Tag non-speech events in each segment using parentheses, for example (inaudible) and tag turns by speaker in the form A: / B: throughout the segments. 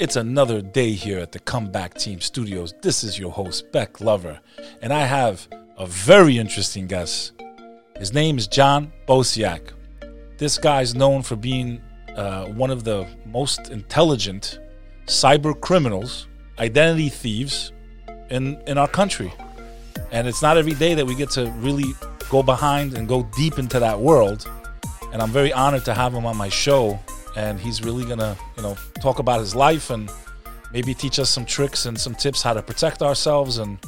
A: It's another day here at the Comeback Team Studios. This is your host, Bek Lover, and I have a very interesting guest. His name is John Boseak. This guy's known for being uh, one of the most intelligent cyber criminals, identity thieves in, in our country. And it's not every day that we get to really go behind and go deep into that world. And I'm very honored to have him on my show and he's really gonna you know talk about his life and maybe teach us some tricks and some tips how to protect ourselves and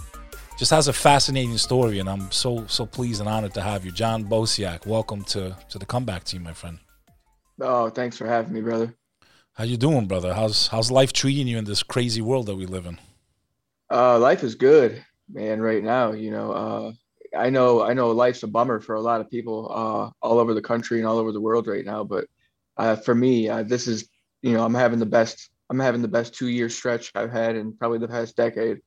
A: just has a fascinating story. And i'm so so pleased and honored to have you. John Boseak welcome to to the comeback team my friend.
B: Oh thanks for having me brother.
A: How you doing brother? How's how's life treating you in this crazy world that we live in?
B: Uh life is good man right now you know uh i know i know life's a bummer for a lot of people uh all over the country and all over the world right now but uh, for me, uh, this is you know I'm having the best I'm having the best two year stretch I've had in probably the past decade.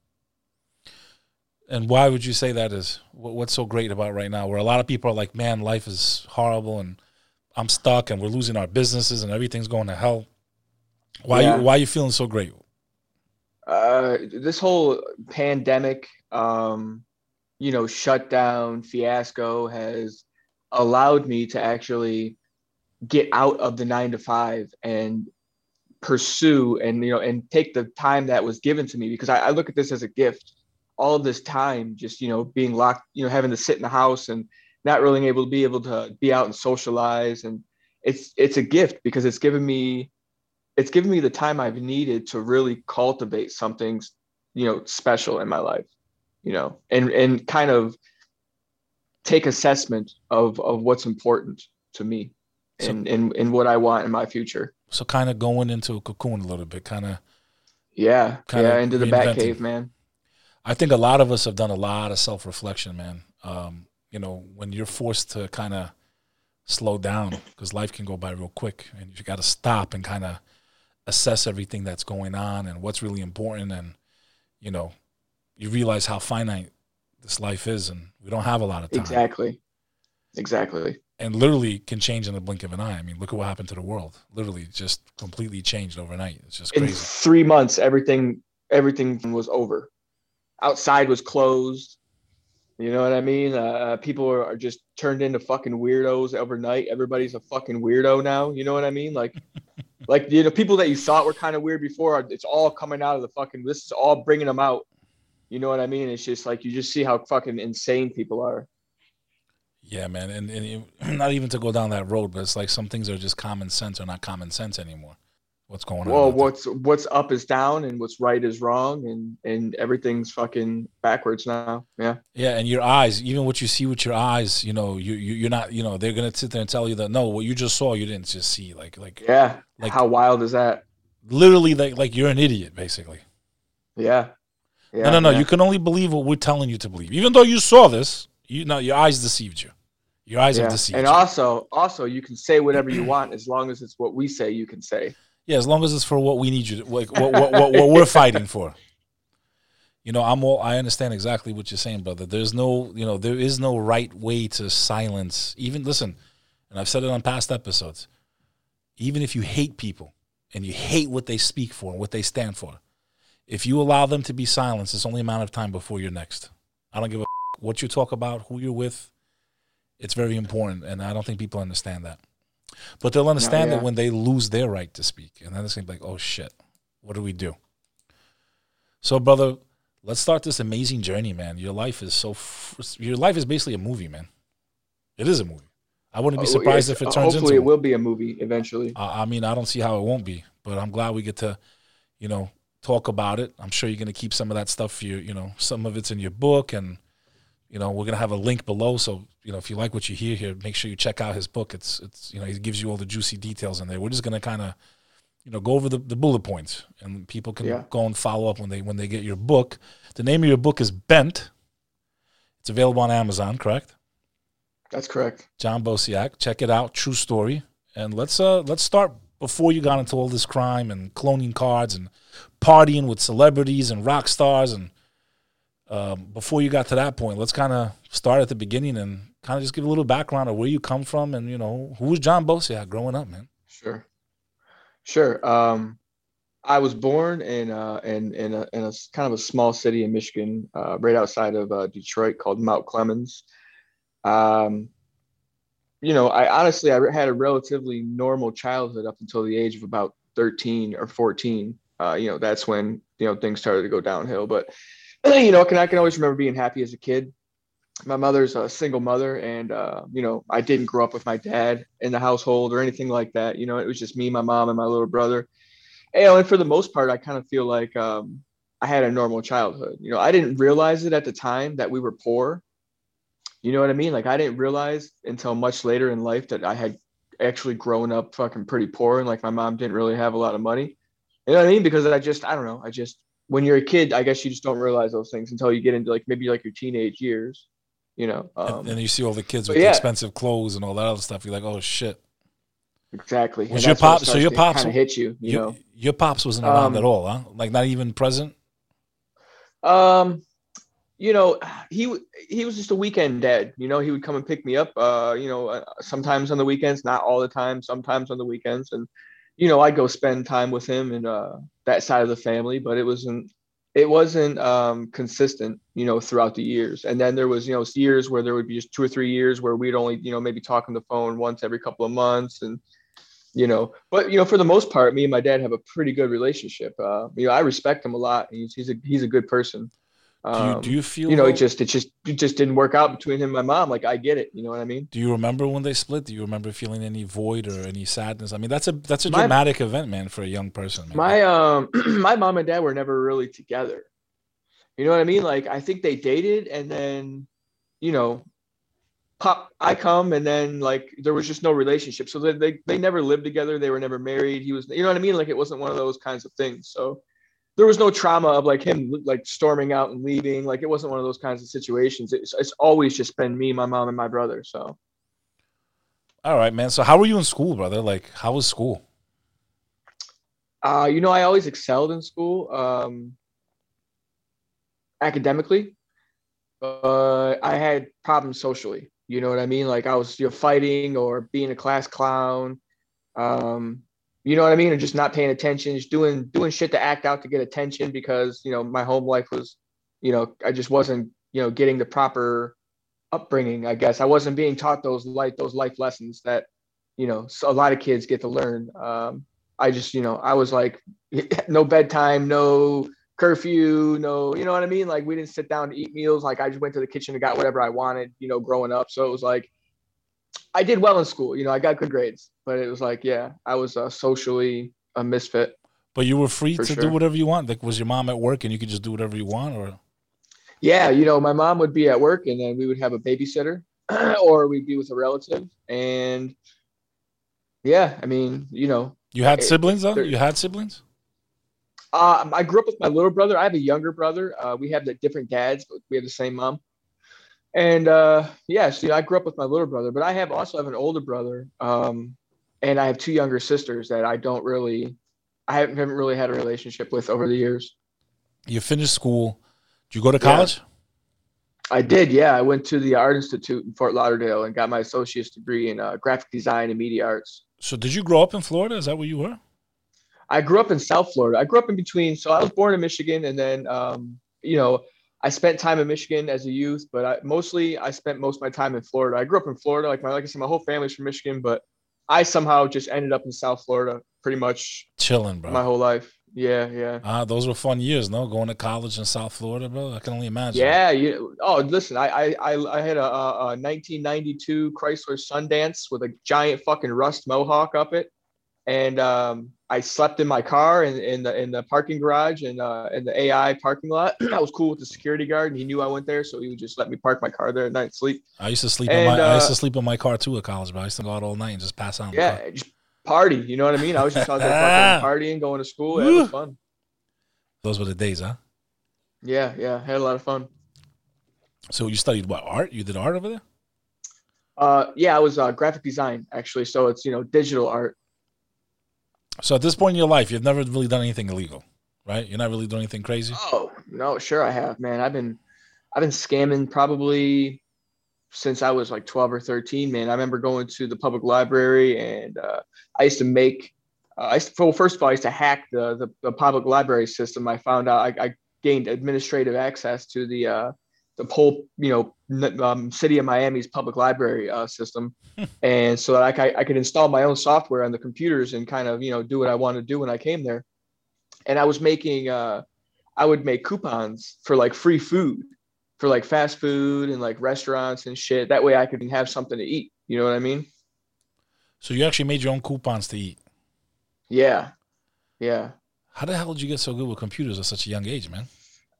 A: And why would you say that is? What's so great about right now? Where a lot of people are like, "Man, life is horrible, and I'm stuck, and we're losing our businesses, and everything's going to hell." Why yeah. you, why are you feeling so great?
B: Uh, this whole pandemic, um, you know, shutdown fiasco has allowed me to actually get out of the nine to five and pursue and you know and take the time that was given to me because I, I, look at this as a gift. All of this time just you know being locked you know having to sit in the house and not really able to be able to be out and socialize. And it's it's a gift because it's given me it's given me the time i've needed to really cultivate something you know special in my life you know and and kind of take assessment of of what's important to me so, and, and and what I want in my future.
A: So kind of going into a cocoon a little bit, kind of.
B: Yeah, yeah, into the back cave, man.
A: I think a lot of us have done a lot of self reflection, man. Um, you know, when you're forced to kind of slow down because life can go by real quick, and you got to stop and kind of assess everything that's going on and what's really important, and you know, you realize how finite this life is, and we don't have a lot of time.
B: Exactly. Exactly
A: and literally can change in the blink of an eye. I mean, look at what happened to the world. Literally, just completely changed overnight. It's just crazy.
B: In three months, everything everything was over. Outside was closed. You know what I mean? Uh, uh people are, are, just turned into fucking weirdos overnight. Everybody's a fucking weirdo now. You know what I mean? Like, (laughs) like you know, people that you thought were kind of weird before, it's all coming out of the fucking. This is all bringing them out. You know what I mean? It's just like you just see how fucking insane people are.
A: Yeah, man, and, and (clears throat) not even to go down that road, but it's like some things are just common sense or not common sense anymore. What's going on?
B: Well, what's what's up is down, and what's right is wrong, and and everything's fucking backwards now. Yeah.
A: Yeah, and your eyes, even what you see with your eyes, you know, you, you you're not, you know, they're gonna sit there and tell you that no, what you just saw, you didn't just see, like like
B: yeah, like how wild is that?
A: Literally, like like you're an idiot, basically.
B: Yeah.
A: Yeah, no, no, no. Yeah. You can only believe what we're telling you to believe, even though you saw this. You know, your eyes deceived you. Your eyes yeah. have deceived. You.
B: And
A: you.
B: also, also, you can say whatever you want as long as it's what we say you can say.
A: Yeah, as long as it's for what we need you to, like what, what, what, what we're fighting for. You know, I'm all. I understand exactly what you're saying, brother. There's no, you know, there is no right way to silence. Even listen, and I've said it on past episodes. Even if you hate people and you hate what they speak for and what they stand for, if you allow them to be silenced, it's only a matter of time before you're next. I don't give a what you talk about, who you're with, it's very important, and I don't think people understand that. But they'll understand no, yeah. it when they lose their right to speak, and then it's gonna be like, "Oh shit, what do we do?" So, brother, let's start this amazing journey, man. Your life is so. F- your life is basically a movie, man. It is a movie. I wouldn't be oh, surprised oh, if it turns
B: Hopefully
A: into.
B: Hopefully, it will be a movie eventually.
A: Uh, I mean, I don't see how it won't be, but I'm glad we get to, you know, talk about it. I'm sure you're going to keep some of that stuff for you. You know, some of it's in your book, and you know, we're gonna have a link below. So you know, if you like what you hear here, make sure you check out his book. It's it's you know, he gives you all the juicy details in there. We're just gonna kind of you know go over the, the bullet points, and people can yeah. go and follow up when they when they get your book. The name of your book is Bent. It's available on Amazon, correct?
B: That's correct.
A: John Boseak, check it out. True story. And let's uh let's start before you got into all this crime and cloning cards and partying with celebrities and rock stars and um, before you got to that point, let's kind of start at the beginning and kind of just give a little background of where you come from and you know who was John Boseak growing up, man.
B: Sure, sure. Um, I was born in uh, in in a, in a kind of a small city in Michigan, uh, right outside of uh, Detroit, called Mount Clemens. Um, you know, I honestly I had a relatively normal childhood up until the age of about 13 or 14. Uh, you know, that's when you know things started to go downhill. But you know, can I can always remember being happy as a kid. My mother's a single mother, and uh, you know, I didn't grow up with my dad in the household or anything like that. You know, it was just me, my mom, and my little brother. And, for the most part, I kind of feel like um, I had a normal childhood. You know, I didn't realize it at the time that we were poor. You know what I mean? Like I didn't realize until much later in life that I had actually grown up fucking pretty poor and like my mom didn't really have a lot of money. You know what I mean? Because I just I don't know. I just when you're a kid, I guess you just don't realize those things until you get into like maybe like your teenage years. You know, um,
A: and, and you see all the kids with yeah. expensive clothes and all that other stuff. You're like, oh shit.
B: Exactly.
A: Was your pop? So your pops
B: kind of hit you. You
A: your,
B: know,
A: your pops wasn't around um, at all, huh? Like not even present.
B: Um, you know, he he was just a weekend dad. You know, he would come and pick me up. Uh, you know, uh, sometimes on the weekends, not all the time. Sometimes on the weekends, and you know, I'd go spend time with him and uh, that side of the family. But it wasn't it wasn't um, consistent, you know, throughout the years. And then there was, you know, years where there would be just two or three years where we'd only, you know, maybe talk on the phone once every couple of months, and you know, but you know, for the most part, me and my dad have a pretty good relationship. Uh, you know, I respect him a lot. He's he's a he's a good person.
A: Um, do, you, do you feel
B: you know, it just it just it just didn't work out between him and my mom. Like I get it, you know what I mean?
A: Do you remember when they split? Do you remember feeling any void or any sadness? I mean, that's a that's a my, dramatic event, man, for a young person. Man.
B: My um (clears throat) my mom and dad were never really together. You know what I mean? Like I think they dated and then, you know, pop I come and then like there was just no relationship. So they, they they never lived together. They were never married. He was you know what I mean? Like it wasn't one of those kinds of things. So there was no trauma of like him like storming out and leaving. Like it wasn't one of those kinds of situations. It's, it's always just been me, my mom, and my brother. So.
A: All right, man. So how were you in school, brother? Like, how was school?
B: Uh, you know, I always excelled in school, um, academically, but I had problems socially. You know what I mean? Like I was, you know, fighting or being a class clown. Um, you know what I mean? And just not paying attention, just doing doing shit to act out to get attention because you know my home life was, you know, I just wasn't you know getting the proper upbringing. I guess I wasn't being taught those life those life lessons that you know a lot of kids get to learn. Um, I just you know I was like (laughs) no bedtime, no curfew, no, you know what I mean? Like we didn't sit down to eat meals. Like I just went to the kitchen and got whatever I wanted, you know, growing up. So it was like I did well in school. You know, I got good grades, but it was like, yeah, I was uh, socially a misfit.
A: But you were free to sure. do whatever you want. Like, was your mom at work and you could just do whatever you want, or?
B: Yeah, you know, my mom would be at work, and then we would have a babysitter, (clears throat) or we'd be with a relative, and yeah, I mean, you know,
A: you had siblings, though. You had siblings.
B: Uh, I grew up with my little brother. I have a younger brother. Uh, we have the different dads, but we have the same mom. And uh, yeah, see, I grew up with my little brother, but I have also have an older brother, um, and I have two younger sisters that I don't really, I haven't, haven't really had a relationship with over the years.
A: You finished school. Did you go to college?
B: Yeah. I did. Yeah, I went to the Art Institute in Fort Lauderdale and got my associate's degree in uh, graphic design and media arts.
A: So, did you grow up in Florida? Is that where you were?
B: I grew up in South Florida. I grew up in between. So I was born in Michigan, and then um, you know I spent time in Michigan as a youth, but I, mostly I spent most of my time in Florida. I grew up in Florida, like my like I said, my whole family's from Michigan, but I somehow just ended up in South Florida pretty much
A: chilling, bro.
B: My whole life. Yeah, yeah.
A: Ah, uh, those were fun years, no? Going to college in South Florida, bro. I can only imagine.
B: Yeah, you. Oh, listen, I I I had a, a 1992 Chrysler Sundance with a giant fucking rust mohawk up it, and um, I slept in my car in, in the in the parking garage and uh, in the AI parking lot. (clears throat) I was cool with the security guard, and he knew I went there, so he would just let me park my car there at night and sleep.
A: I used to sleep and, in my uh, I used to uh, sleep in my car too at college, but I used to go out all night and just pass out.
B: Yeah, just party. You know what I mean? I was just out there (laughs) partying, going to school. Yeah, it was fun.
A: Those were the days, huh?
B: Yeah, yeah, had a lot of fun.
A: So you studied what art? You did art over there?
B: Uh, yeah, I was uh, graphic design actually. So it's you know digital art.
A: So at this point in your life, you've never really done anything illegal, right? You're not really doing anything crazy.
B: Oh no, sure I have, man. I've been, I've been scamming probably since I was like 12 or 13, man. I remember going to the public library and uh, I used to make uh, I well, first of all, I used to hack the the, the public library system. I found out I, I gained administrative access to the uh, the whole you know um, city of Miami's public library uh, system, (laughs) and so that I, I could install my own software on the computers and kind of you know do what I wanted to do when I came there. And I was making uh, I would make coupons for like free food for like fast food and like restaurants and shit. That way I could have something to eat. You know what I mean?
A: So you actually made your own coupons to eat.
B: Yeah, yeah.
A: How the hell did you get so good with computers at such a young age, man?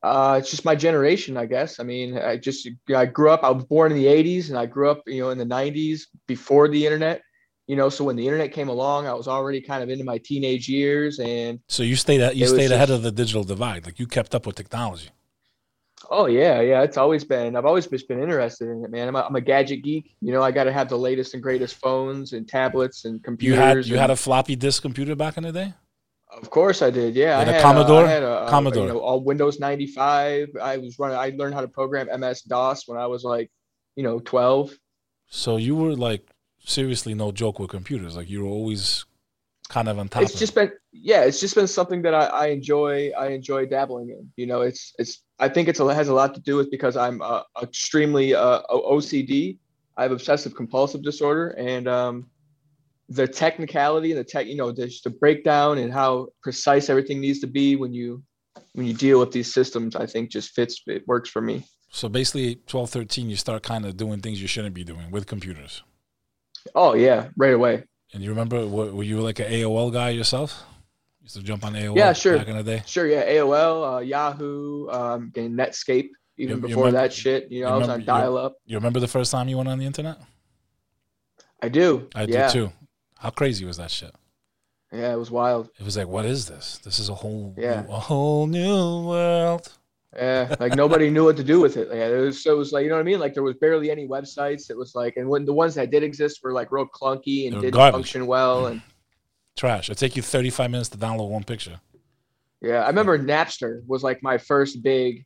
B: Uh, it's just my generation, I guess. I mean, I just I grew up. I was born in the '80s, and I grew up, you know, in the '90s before the internet. You know, so when the internet came along, I was already kind of into my teenage years, and
A: so you stayed you stayed ahead just, of the digital divide. Like you kept up with technology.
B: Oh yeah, yeah. It's always been. I've always just been interested in it, man. I'm a, I'm a gadget geek. You know, I got to have the latest and greatest phones and tablets and computers.
A: You had you
B: and,
A: had a floppy disk computer back in the day.
B: Of course I did. Yeah,
A: I
B: had
A: a Commodore.
B: I had a,
A: Commodore.
B: you know, all Windows 95. I was running. I learned how to program MS DOS when I was like, you know, 12.
A: So you were like seriously no joke with computers. Like you were always kind of on top.
B: It's just been yeah. It's just been something that I, I enjoy. I enjoy dabbling in. You know, it's it's. I think it's a, has a lot to do with because I'm uh, extremely uh, OCD. I have obsessive compulsive disorder, and um, the technicality and the tech, you know, just the breakdown and how precise everything needs to be when you when you deal with these systems, I think just fits. It works for me.
A: So basically, 12, 13, you start kind of doing things you shouldn't be doing with computers.
B: Oh yeah, right away.
A: And you remember, were you like an AOL guy yourself? You used to jump on AOL.
B: Yeah, sure.
A: Back in the day.
B: Sure, yeah, AOL, uh, Yahoo, um, Netscape. Even you, before you remember, that shit, you know, I was on dial-up.
A: You, you remember the first time you went on the internet?
B: I do.
A: I
B: yeah.
A: do too. How crazy was that shit?
B: Yeah, it was wild.
A: It was like, what is this? This is a whole,
B: yeah.
A: a whole new world.
B: Yeah, like nobody knew what to do with it. Yeah, it was so it was like you know what I mean. Like there was barely any websites. It was like, and when the ones that did exist were like real clunky and didn't garbage. function well and (clears throat)
A: trash. It take you thirty five minutes to download one picture.
B: Yeah, I remember Napster was like my first big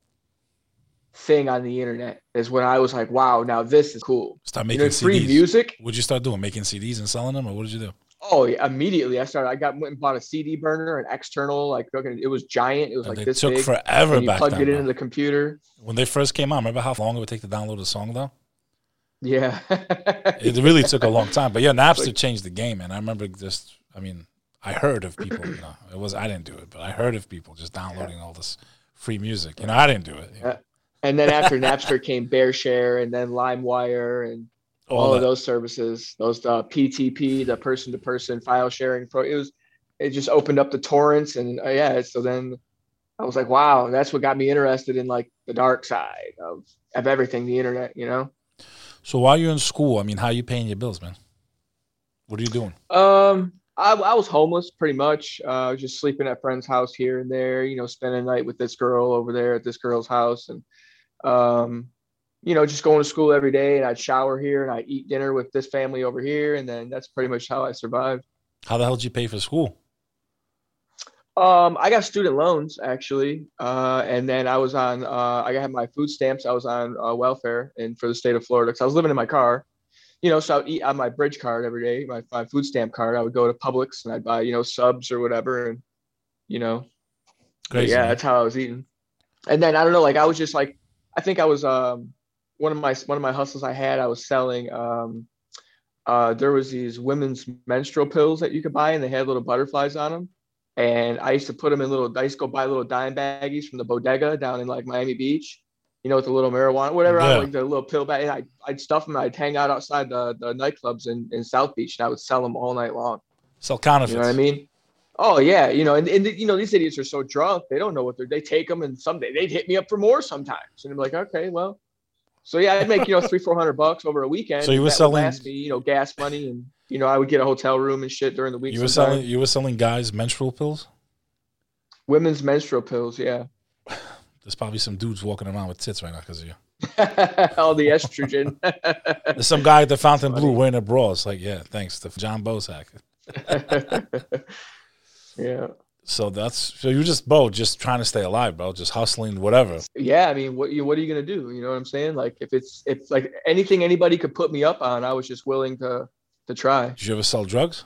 B: thing on the internet is when I was like, wow, now this is cool.
A: Start making you know,
B: free
A: CDs.
B: music.
A: What'd you start doing? Making CDs and selling them, or what did you do?
B: Oh, yeah, immediately I started. I got went and bought a CD burner, an external, like it was giant. It was
A: and
B: like this
A: took
B: big.
A: forever
B: and you
A: back
B: plugged
A: then.
B: it into the computer.
A: When they first came out, remember how long it would take to download a song though?
B: Yeah, (laughs)
A: it really took a long time. But yeah, Napster like, changed the game, and I remember just. I mean, I heard of people. You know, it was I didn't do it, but I heard of people just downloading yeah. all this free music. You know, I didn't do it. Know?
B: And then after (laughs) Napster came BearShare and then LimeWire and all, all of those services, those uh, PTP, the person to person file sharing pro. It was, it just opened up the torrents and uh, yeah. So then I was like, wow, that's what got me interested in like the dark side of, of everything, the internet, you know?
A: So while you're in school, I mean, how are you paying your bills, man? What are you doing?
B: Um, I, I was homeless pretty much, uh, just sleeping at friends' house here and there, you know, spending night with this girl over there at this girl's house. And, um, you know, just going to school every day and I'd shower here and I'd eat dinner with this family over here. And then that's pretty much how I survived.
A: How the hell did you pay for school?
B: Um, I got student loans actually. Uh, and then I was on, uh, I had my food stamps. I was on uh, welfare and for the state of Florida because I was living in my car, you know, so I would eat on my bridge card every day, my, my food stamp card. I would go to Publix and I'd buy, you know, subs or whatever. And, you know,
A: Crazy,
B: yeah,
A: man.
B: that's how I was eating. And then I don't know, like I was just like, I think I was, um, one of my one of my hustles I had, I was selling. Um, uh, there was these women's menstrual pills that you could buy, and they had little butterflies on them. And I used to put them in little. I used to go buy little dime baggies from the bodega down in like Miami Beach, you know, with the little marijuana, whatever,
A: Yeah.
B: like the little pill bag. And I, I'd stuff them. I'd hang out outside the, the nightclubs in, in South Beach, and I would sell them all night long.
A: Sell counterfeits.
B: You know what I mean? Oh yeah, you know, and, and you know these idiots are so drunk they don't know what they're. They take them, and someday they'd hit me up for more sometimes, and I'm like, okay, well, so yeah, I'd make you know (laughs) three four hundred bucks over a weekend.
A: So you were selling-
B: last me, you know, gas money, and you know I would get a hotel room and shit during the week.
A: You were selling. You were selling guys menstrual pills.
B: women's menstrual pills, yeah. (sighs)
A: There's probably some dudes walking around with tits right now because of you. (laughs)
B: All the estrogen. (laughs)
A: There's some guy at the
B: Fontainebleau
A: wearing a bra. It's like, yeah, thanks to John Boseak.
B: Yeah,
A: So that's so you're just both just trying to stay alive, bro, just hustling, whatever.
B: yeah. I mean, what you what are you gonna do? You know what I'm saying? Like if it's if like anything anybody could put me up on, I was just willing to to try.
A: Did you ever sell drugs?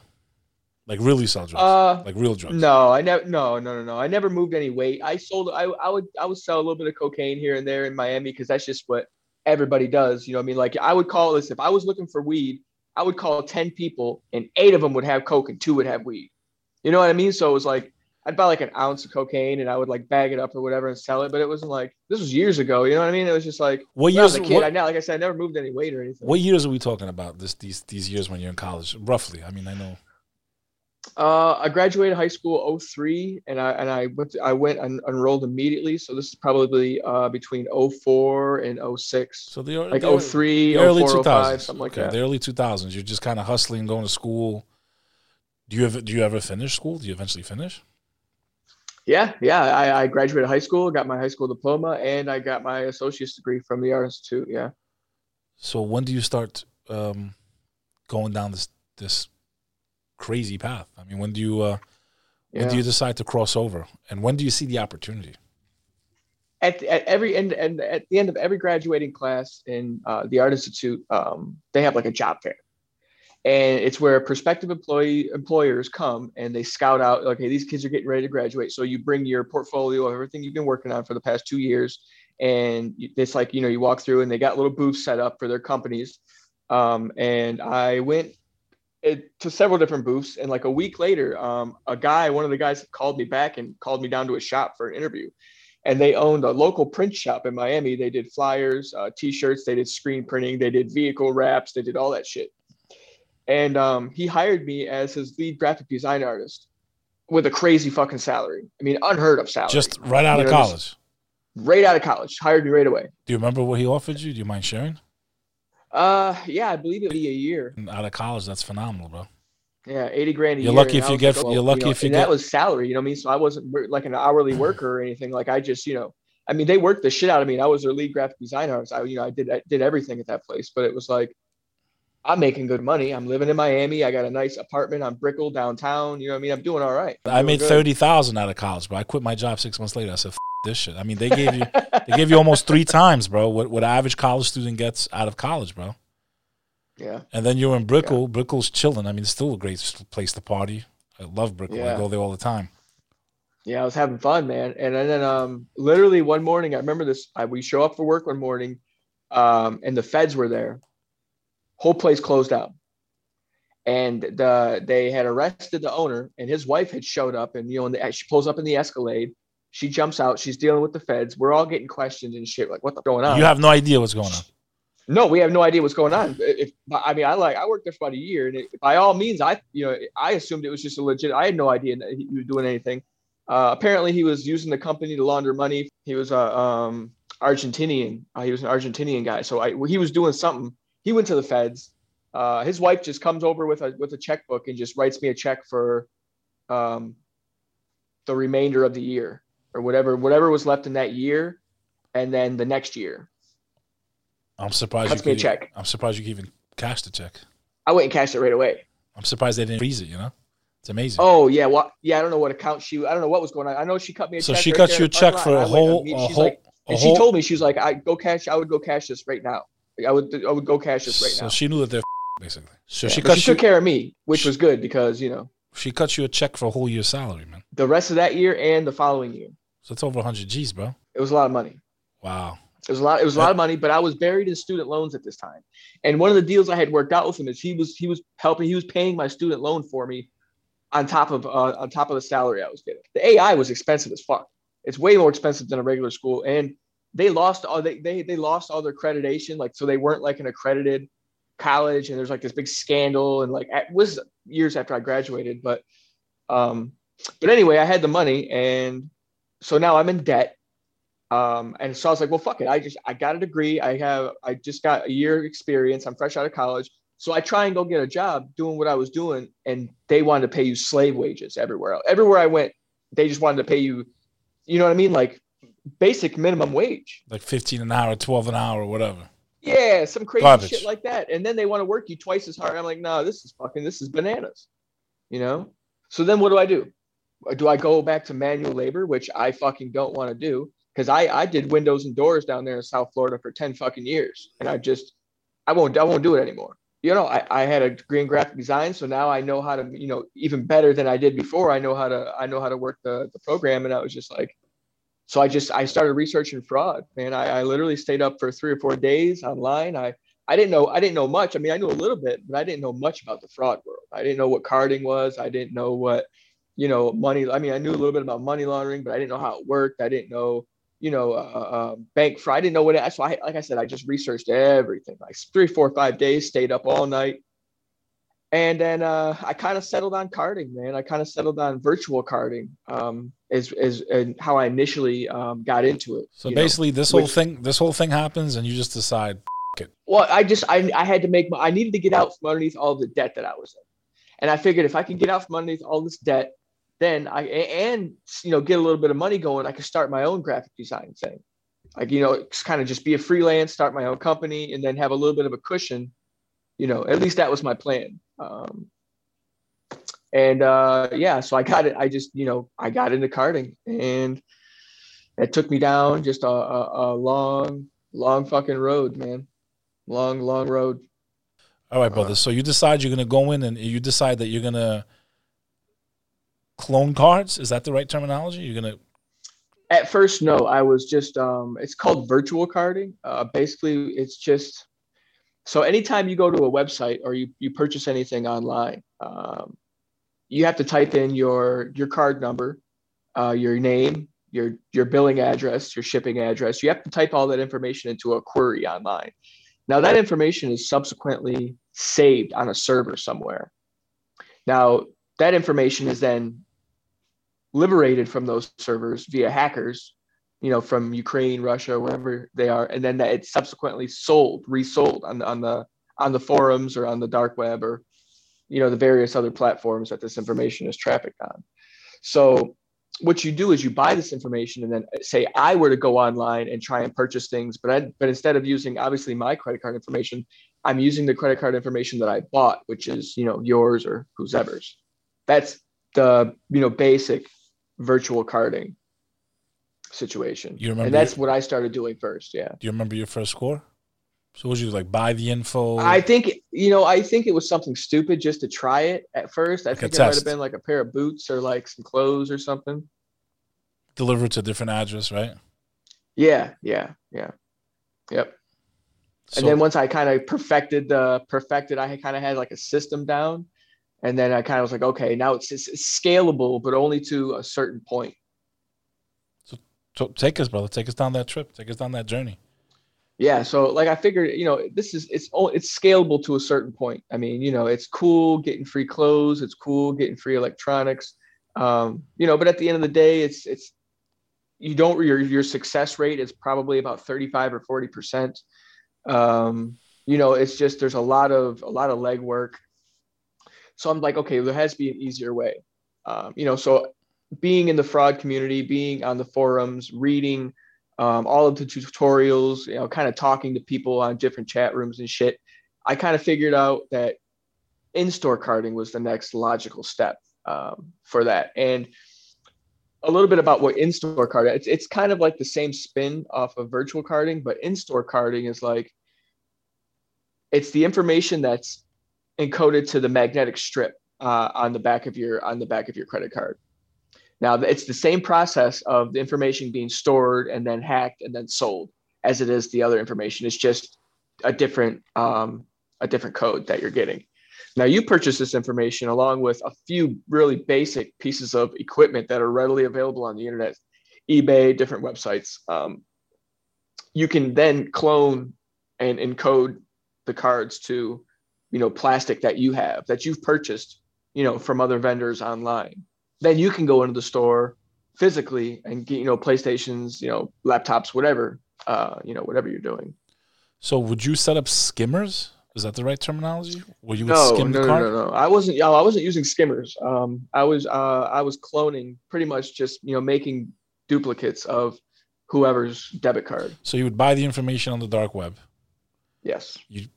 A: Like really sell drugs,
B: Uh,
A: like real drugs.
B: No, I never. No, no, no, no. I never moved any weight. I sold. I, I would. I would sell a little bit of cocaine here and there in Miami because that's just what everybody does. You know what I mean? Like I would call this if I was looking for weed, I would call ten people and eight of them would have coke and two would have weed. You know what I mean? So it was like I'd buy like an ounce of cocaine and I would like bag it up or whatever and sell it. But it wasn't like this was years ago. You know what I mean? It was just like
A: What
B: when I was a kid.
A: What,
B: I now, like I said, I never moved any weight or anything.
A: what years are we talking about? This these these years when you're in college, roughly. I mean, I know.
B: Uh, I graduated high school 03 and I and I went to, I went and enrolled immediately. So this is probably uh between 04 and 06.
A: So the
B: Like
A: the,
B: 03,
A: the early
B: 04, 05, something like
A: okay,
B: that.
A: The early 2000s. You're just kind of hustling, going to school. Do you ever do you ever finish school? Do you eventually finish?
B: Yeah, yeah. I, I graduated high school, got my high school diploma, and I got my associate's degree from the Art Institute. Yeah.
A: So when do you start um, going down this this crazy path? I mean, when do you uh, when
B: Yeah.
A: do you decide to cross over, and when do you see the opportunity?
B: at, at every end and at the end of every graduating class in uh, the Art Institute, um, they have like a job fair, and it's where prospective employee employers come and they scout out. Okay, these kids are getting ready to graduate, so you bring your portfolio of everything you've been working on for the past two years, and it's like you know you walk through and they got little booths set up for their companies, um, and I went. It, to several different booths, and like a week later, um, a guy, one of the guys, called me back and called me down to his shop for an interview and they owned a local print shop in Miami. They did flyers, uh, t-shirts, they did screen printing, they did vehicle wraps, they did all that shit. And um, he hired me as his lead graphic design artist with a crazy fucking salary. I mean, unheard of salary.
A: Just right out
B: You
A: of
B: know,
A: college.
B: right out of college, hired me right away.
A: Do you remember what he offered you? Do you mind sharing?
B: Uh, yeah, I believe it'd be a year.
A: Out of college, that's phenomenal, bro.
B: Yeah, eighty grand a
A: You're
B: year.
A: lucky if you get-
B: like,
A: you're lucky
B: know,
A: if you
B: and
A: get-
B: that was salary. You know what I mean? So I wasn't like an hourly (clears throat) worker or anything. Like I just, you know, I mean, they worked the shit out of me. And I was their lead graphic design artist. I, you know, I did I did everything at that place. But it was like, I'm making good money. I'm living in Miami. I got a nice apartment on Brickell downtown. You know what I mean? I'm doing all right.
A: I made
B: good.
A: thirty thousand out of college, but I quit my job six months later. I said, F- "This shit." I mean, they gave you they gave you almost three times, bro. What what an average college student gets out of college, bro.
B: Yeah.
A: And then you're in Brickell. Brickell's chilling. I mean, it's still a great place to party. I love Brickell. I go there all the time.
B: Yeah, I was having fun, man. And, then um, literally one morning, I remember this. I, we show up for work one morning, um, and the feds were there. Whole place closed down, and the they had arrested the owner, and his wife had showed up, and you know, and the, she pulls up in the Escalade. She jumps out. She's dealing with the feds. We're all getting questioned and shit. Like, what's going on?
A: You have no idea what's going on.
B: No, we have no idea what's going on. If I mean, I like I worked there for about a year, and it, by all means, I you know I assumed it was just a legit. I had no idea that he was doing anything. Uh, apparently, he was using the company to launder money. He was a um, Argentinian. Uh, he was an Argentinian guy, so I, he was doing something. He went to the feds. Uh, his wife just comes over with a with a checkbook and just writes me a check for um, the remainder of the year or whatever whatever was left in that year, and then the next year.
A: I'm surprised.
B: Cuts
A: you
B: me a check.
A: I'm surprised you could even cashed the check.
B: I went and cashed it right away.
A: I'm surprised they didn't freeze it. You know, it's amazing.
B: Oh yeah, well yeah, I don't know what account she. I don't know what was going on. I know she cut me a
A: so
B: check.
A: she
B: right
A: cut you a
B: in the parking
A: check for a whole, a
B: she's
A: whole,
B: like, and she told me she was like, I go cash. I would go cash this right now. I would. I would go cash this right
A: so
B: now.
A: So she knew that they're basically. So
B: Yeah,
A: she cut
B: she
A: you.
B: took care of me, which was good because you know
A: She cut you a check for a whole year's salary, man.
B: the rest of that year and the following year,
A: So it's over 100 G's, bro.
B: it was a lot of money.
A: Wow.
B: It was a lot. It was a lot of money, but I was buried in student loans at this time. And one of the deals I had worked out with him is he was he was helping. He was paying my student loan for me, on top of uh, on top of the salary I was getting. The AI was expensive as fuck. It's way more expensive than a regular school, and they lost all they they they lost all their accreditation. Like so, they weren't like an accredited college. And there's like this big scandal, and like it was years after I graduated, but um, but anyway, I had the money, and so now I'm in debt. Um, and so I was like, well, fuck it. I just I got a degree. I have I just got a year experience. I'm fresh out of college. So I try and go get a job doing what I was doing, and they wanted to pay you slave wages everywhere. Everywhere I went, they just wanted to pay you, you know what I mean, like basic minimum wage.
A: Like 15 an hour, 12 an hour, or whatever.
B: Yeah, some crazy
A: Garbage.
B: shit like that. And then they want to work you twice as hard. I'm like, no, this is fucking, this is bananas. You know? So then what do I do? Do I go back to manual labor, which I fucking don't want to do? Because I, I did windows and doors down there in South Florida for 10 fucking years. And I just I won't I won't do it anymore. you know, I, I had a degree in graphic design, so now I know how to, you know, even better than I did before. I know how to, I know how to work the, the program. And I was just like, so I just, I started researching fraud, man. I, I literally stayed up for three or four days online. I, I didn't know, I didn't know much. I mean, I knew a little bit, but I didn't know much about the fraud world. I didn't know what carding was. I didn't know what, you know, money. I mean, I knew a little bit about money laundering, but I didn't know how it worked. I didn't know, you know, uh, uh, bank fraud. I didn't know what it. So I, like I said, I just researched everything. Like three, four, five days, stayed up all night, and then uh, I kind of settled on carding, man. I kind of settled on virtual carding, um, is is and how I initially um, got into it.
A: So basically, know, this which, whole thing, this whole thing happens, and you just decide, it.
B: Well, I just I I had to make my, I needed to get out from underneath all the debt that I was in, and I figured if I can get out from underneath all this debt, then I and you know get a little bit of money going, I could start my own graphic design thing, like you know, kind of just be a freelance, start my own company, and then have a little bit of a cushion. You know, at least that was my plan. Um, and uh, yeah, so I got it. I just, you know, I got into carding and it took me down just a, a, a long, long fucking road, man. Long, long road.
A: All right, brother. Uh, so you decide you're going to go in and you decide that you're going to clone cards. Is that the right terminology? You're going to.
B: At first, no. I was just, um, it's called virtual carding. Uh, basically, it's just so anytime you go to a website or you, you purchase anything online, um, you have to type in your your card number, uh, your name, your your billing address, your shipping address. You have to type all that information into a query online. Now that information is subsequently saved on a server somewhere. Now that information is then liberated from those servers via hackers you know, from Ukraine, Russia, wherever they are, and then that it's subsequently sold, resold on the on the on the forums or on the dark web or you know the various other platforms that this information is trafficked on. So what you do is you buy this information and then say I were to go online and try and purchase things, but I but instead of using obviously my credit card information, I'm using the credit card information that I bought, which is you know yours or whoever's. That's the you know basic virtual carding situation. You remember? And that's your, what I started doing first. Yeah.
A: Do you remember your first score? So was you like buy the info?
B: I think you know. I think it was something stupid just to try it at first. I like think it might have been like a pair of boots or like some clothes or something.
A: Delivered to a different address, right?
B: Yeah, yeah, yeah, yep. So, and then once I kind of perfected the perfected, I kind of had like a system down, and then I kind of was like, okay, now it's, it's scalable, but only to a certain point.
A: Take us, brother. Take us down that trip. Take us down that journey.
B: Yeah. So like I figured, you know, this is it's it's scalable to a certain point. I mean, you know, it's cool getting free clothes. It's cool getting free electronics. Um, you know, but at the end of the day, it's it's you don't your your success rate is probably about 35 or 40 percent. Um, you know, it's just there's a lot of a lot of legwork. So I'm like, okay, there has to be an easier way. Um, you know, so being in the fraud community, being on the forums, reading um, all of the tutorials, you know, kind of talking to people on different chat rooms and shit, I kind of figured out that in-store carding was the next logical step um, for that. And a little bit about what in-store carding. It's it's kind of like the same spin off of virtual carding, but in-store carding is like it's the information that's encoded to the magnetic strip uh, on the back of your on the back of your credit card. Now, it's the same process of the information being stored and then hacked and then sold as it is the other information. It's just a different um, a different code that you're getting. Now, you purchase this information along with a few really basic pieces of equipment that are readily available on the internet, eBay, different websites. Um, you can then clone and encode the cards to, you know, plastic that you have that you've purchased, you know, from other vendors online then you can go into the store physically and get you know playstations you know laptops whatever uh you know whatever you're doing
A: so would you set up skimmers is that the right terminology Where you would
B: no, skim no, the card? No, no, no. I wasn't. I wasn't using skimmers. Um, I was. Uh, I was cloning, pretty much just you know making duplicates of whoever's debit card.
A: So you would buy the information on the dark web.
B: Yes.
A: You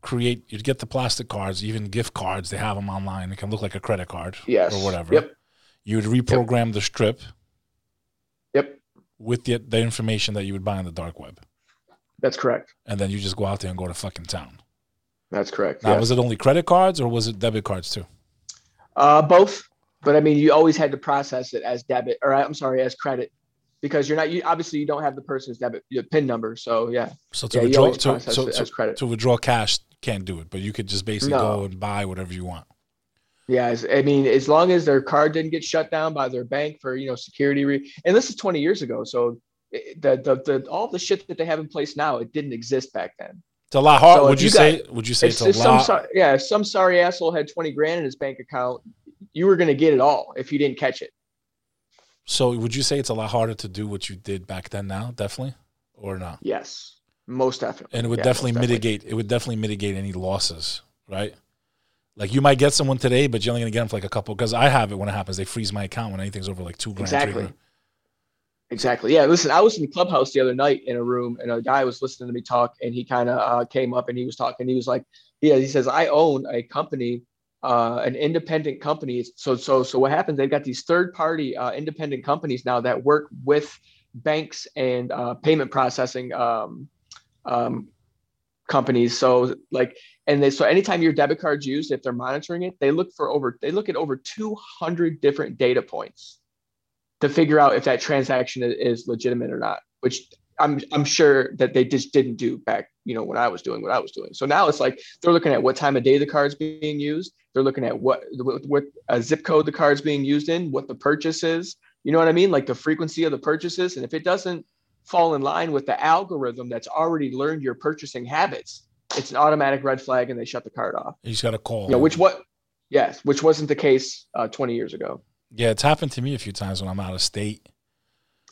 A: create. You'd get the plastic cards, even gift cards. They have them online. It can look like a credit card.
B: Yes.
A: Or whatever.
B: Yep.
A: You would reprogram yep. the strip.
B: Yep.
A: With the the information that you would buy on the dark web.
B: That's correct.
A: And then you just go out there and go to fucking town.
B: That's correct.
A: Now, was it only credit cards or was it debit cards too?
B: Uh, both, but I mean, you always had to process it as debit, or I'm sorry, as credit, because you're not. You obviously you don't have the person's debit your PIN number, so yeah.
A: So to
B: Yeah,
A: withdraw to, so, so- to withdraw cash, can't do it, but you could just basically
B: No.
A: go and buy whatever you want.
B: Yeah, I mean, as long as their card didn't get shut down by their bank for you know security, re- and this is 20 years ago, so the, the the all the shit that they have in place now, it didn't exist back then.
A: It's a lot hard.
B: So
A: would you,
B: you
A: say? Would you say
B: It's,
A: it's, a
B: some
A: lot?
B: yeah, if some sorry asshole had 20 grand in his bank account, you were gonna get it all if you didn't catch it.
A: so would you say it's a lot harder to do what you did back then? Now, definitely, or not?
B: Yes, most definitely.
A: And it would
B: Yeah,
A: definitely mitigate. It would definitely mitigate any losses, right? Like you might get someone today, but you're only gonna get them for like a couple. Because I have it when it happens. They freeze my account when anything's over like two grand.
B: Exactly.
A: grand.
B: Exactly. Yeah. Listen, I was in the clubhouse the other night in a room, and a guy was listening to me talk, and he kind of uh, came up and he was talking. He was like, "Yeah," he says, "I own a company, uh, an independent company. So, so, so what happens? They've got these third-party uh, independent companies now that work with banks and uh, payment processing um, um, companies. So, like, and they so anytime your debit card's used, if they're monitoring it, they look for over they look at over 200 different data points to figure out if that transaction is legitimate or not, which I'm I'm sure that they just didn't do back, you know, when I was doing what I was doing. So now it's like they're looking at what time of day the card's being used. They're looking at what what, what zip code the card's being used in, what the purchase is. You know what I mean? Like the frequency of the purchases, and if it doesn't fall in line with the algorithm that's already learned your purchasing habits, it's an automatic red flag, and they shut the card off.
A: He's got a call.
B: You know, which what? Yes, which wasn't the case uh, 20 years ago.
A: yeah, it's happened to me a few times when I'm out of state.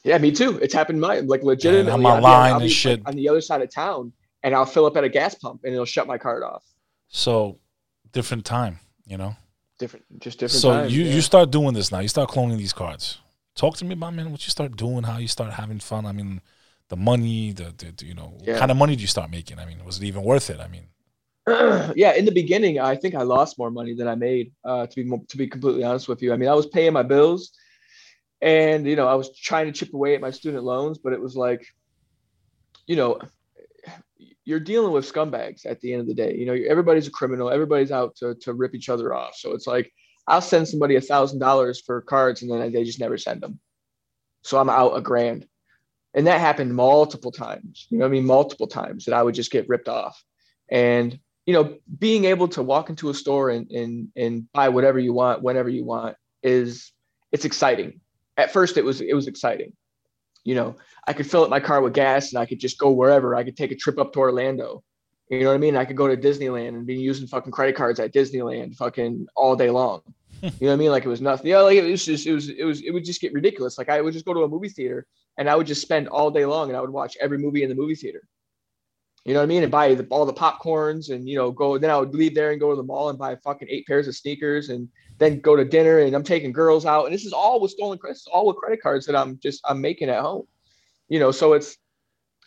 B: Yeah, me too. It's happened my like legitimately.
A: I'm
B: I'll be-
A: and shit.
B: on the other side of town, and I'll fill up at a gas pump, and it'll shut my card off.
A: So different time, you know.
B: Different, just different.
A: so
B: times,
A: you
B: yeah.
A: you start doing this now. You start cloning these cards. Talk to me about man what you start doing, how you start having fun. I mean, the money, the, the, you know, what
B: Yeah.
A: kind of money do you start making? I mean, was it even worth it? I mean, (clears throat)
B: yeah, in the beginning, I think I lost more money than I made. Uh, to be mo- to be completely honest with you, I mean, I was paying my bills, and you know, I was trying to chip away at my student loans, but it was like, you know, you're dealing with scumbags at the end of the day. You know, everybody's a criminal. Everybody's out to to rip each other off. So it's like I'll send somebody a thousand dollars for cards, and then they just never send them. So I'm out a grand, and that happened multiple times. You know, what I mean, multiple times that I would just get ripped off, and you know, being able to walk into a store and and and buy whatever you want whenever you want is it's exciting. At first, it was it was exciting. You know, I could fill up my car with gas and I could just go wherever. I could take a trip up to Orlando. You know what I mean? I could go to Disneyland and be using fucking credit cards at Disneyland fucking all day long. You know what I mean? Like it was nothing. Yeah, like it was just it was it was it would just get ridiculous. Like I would just go to a movie theater and I would just spend all day long and I would watch every movie in the movie theater. You know what I mean? And buy the, all the popcorns and you know go. Then I would leave there and go to the mall and buy fucking eight pairs of sneakers and then go to dinner and I'm taking girls out and this is all with stolen credit, all with credit cards that I'm just I'm making at home. You know, so it's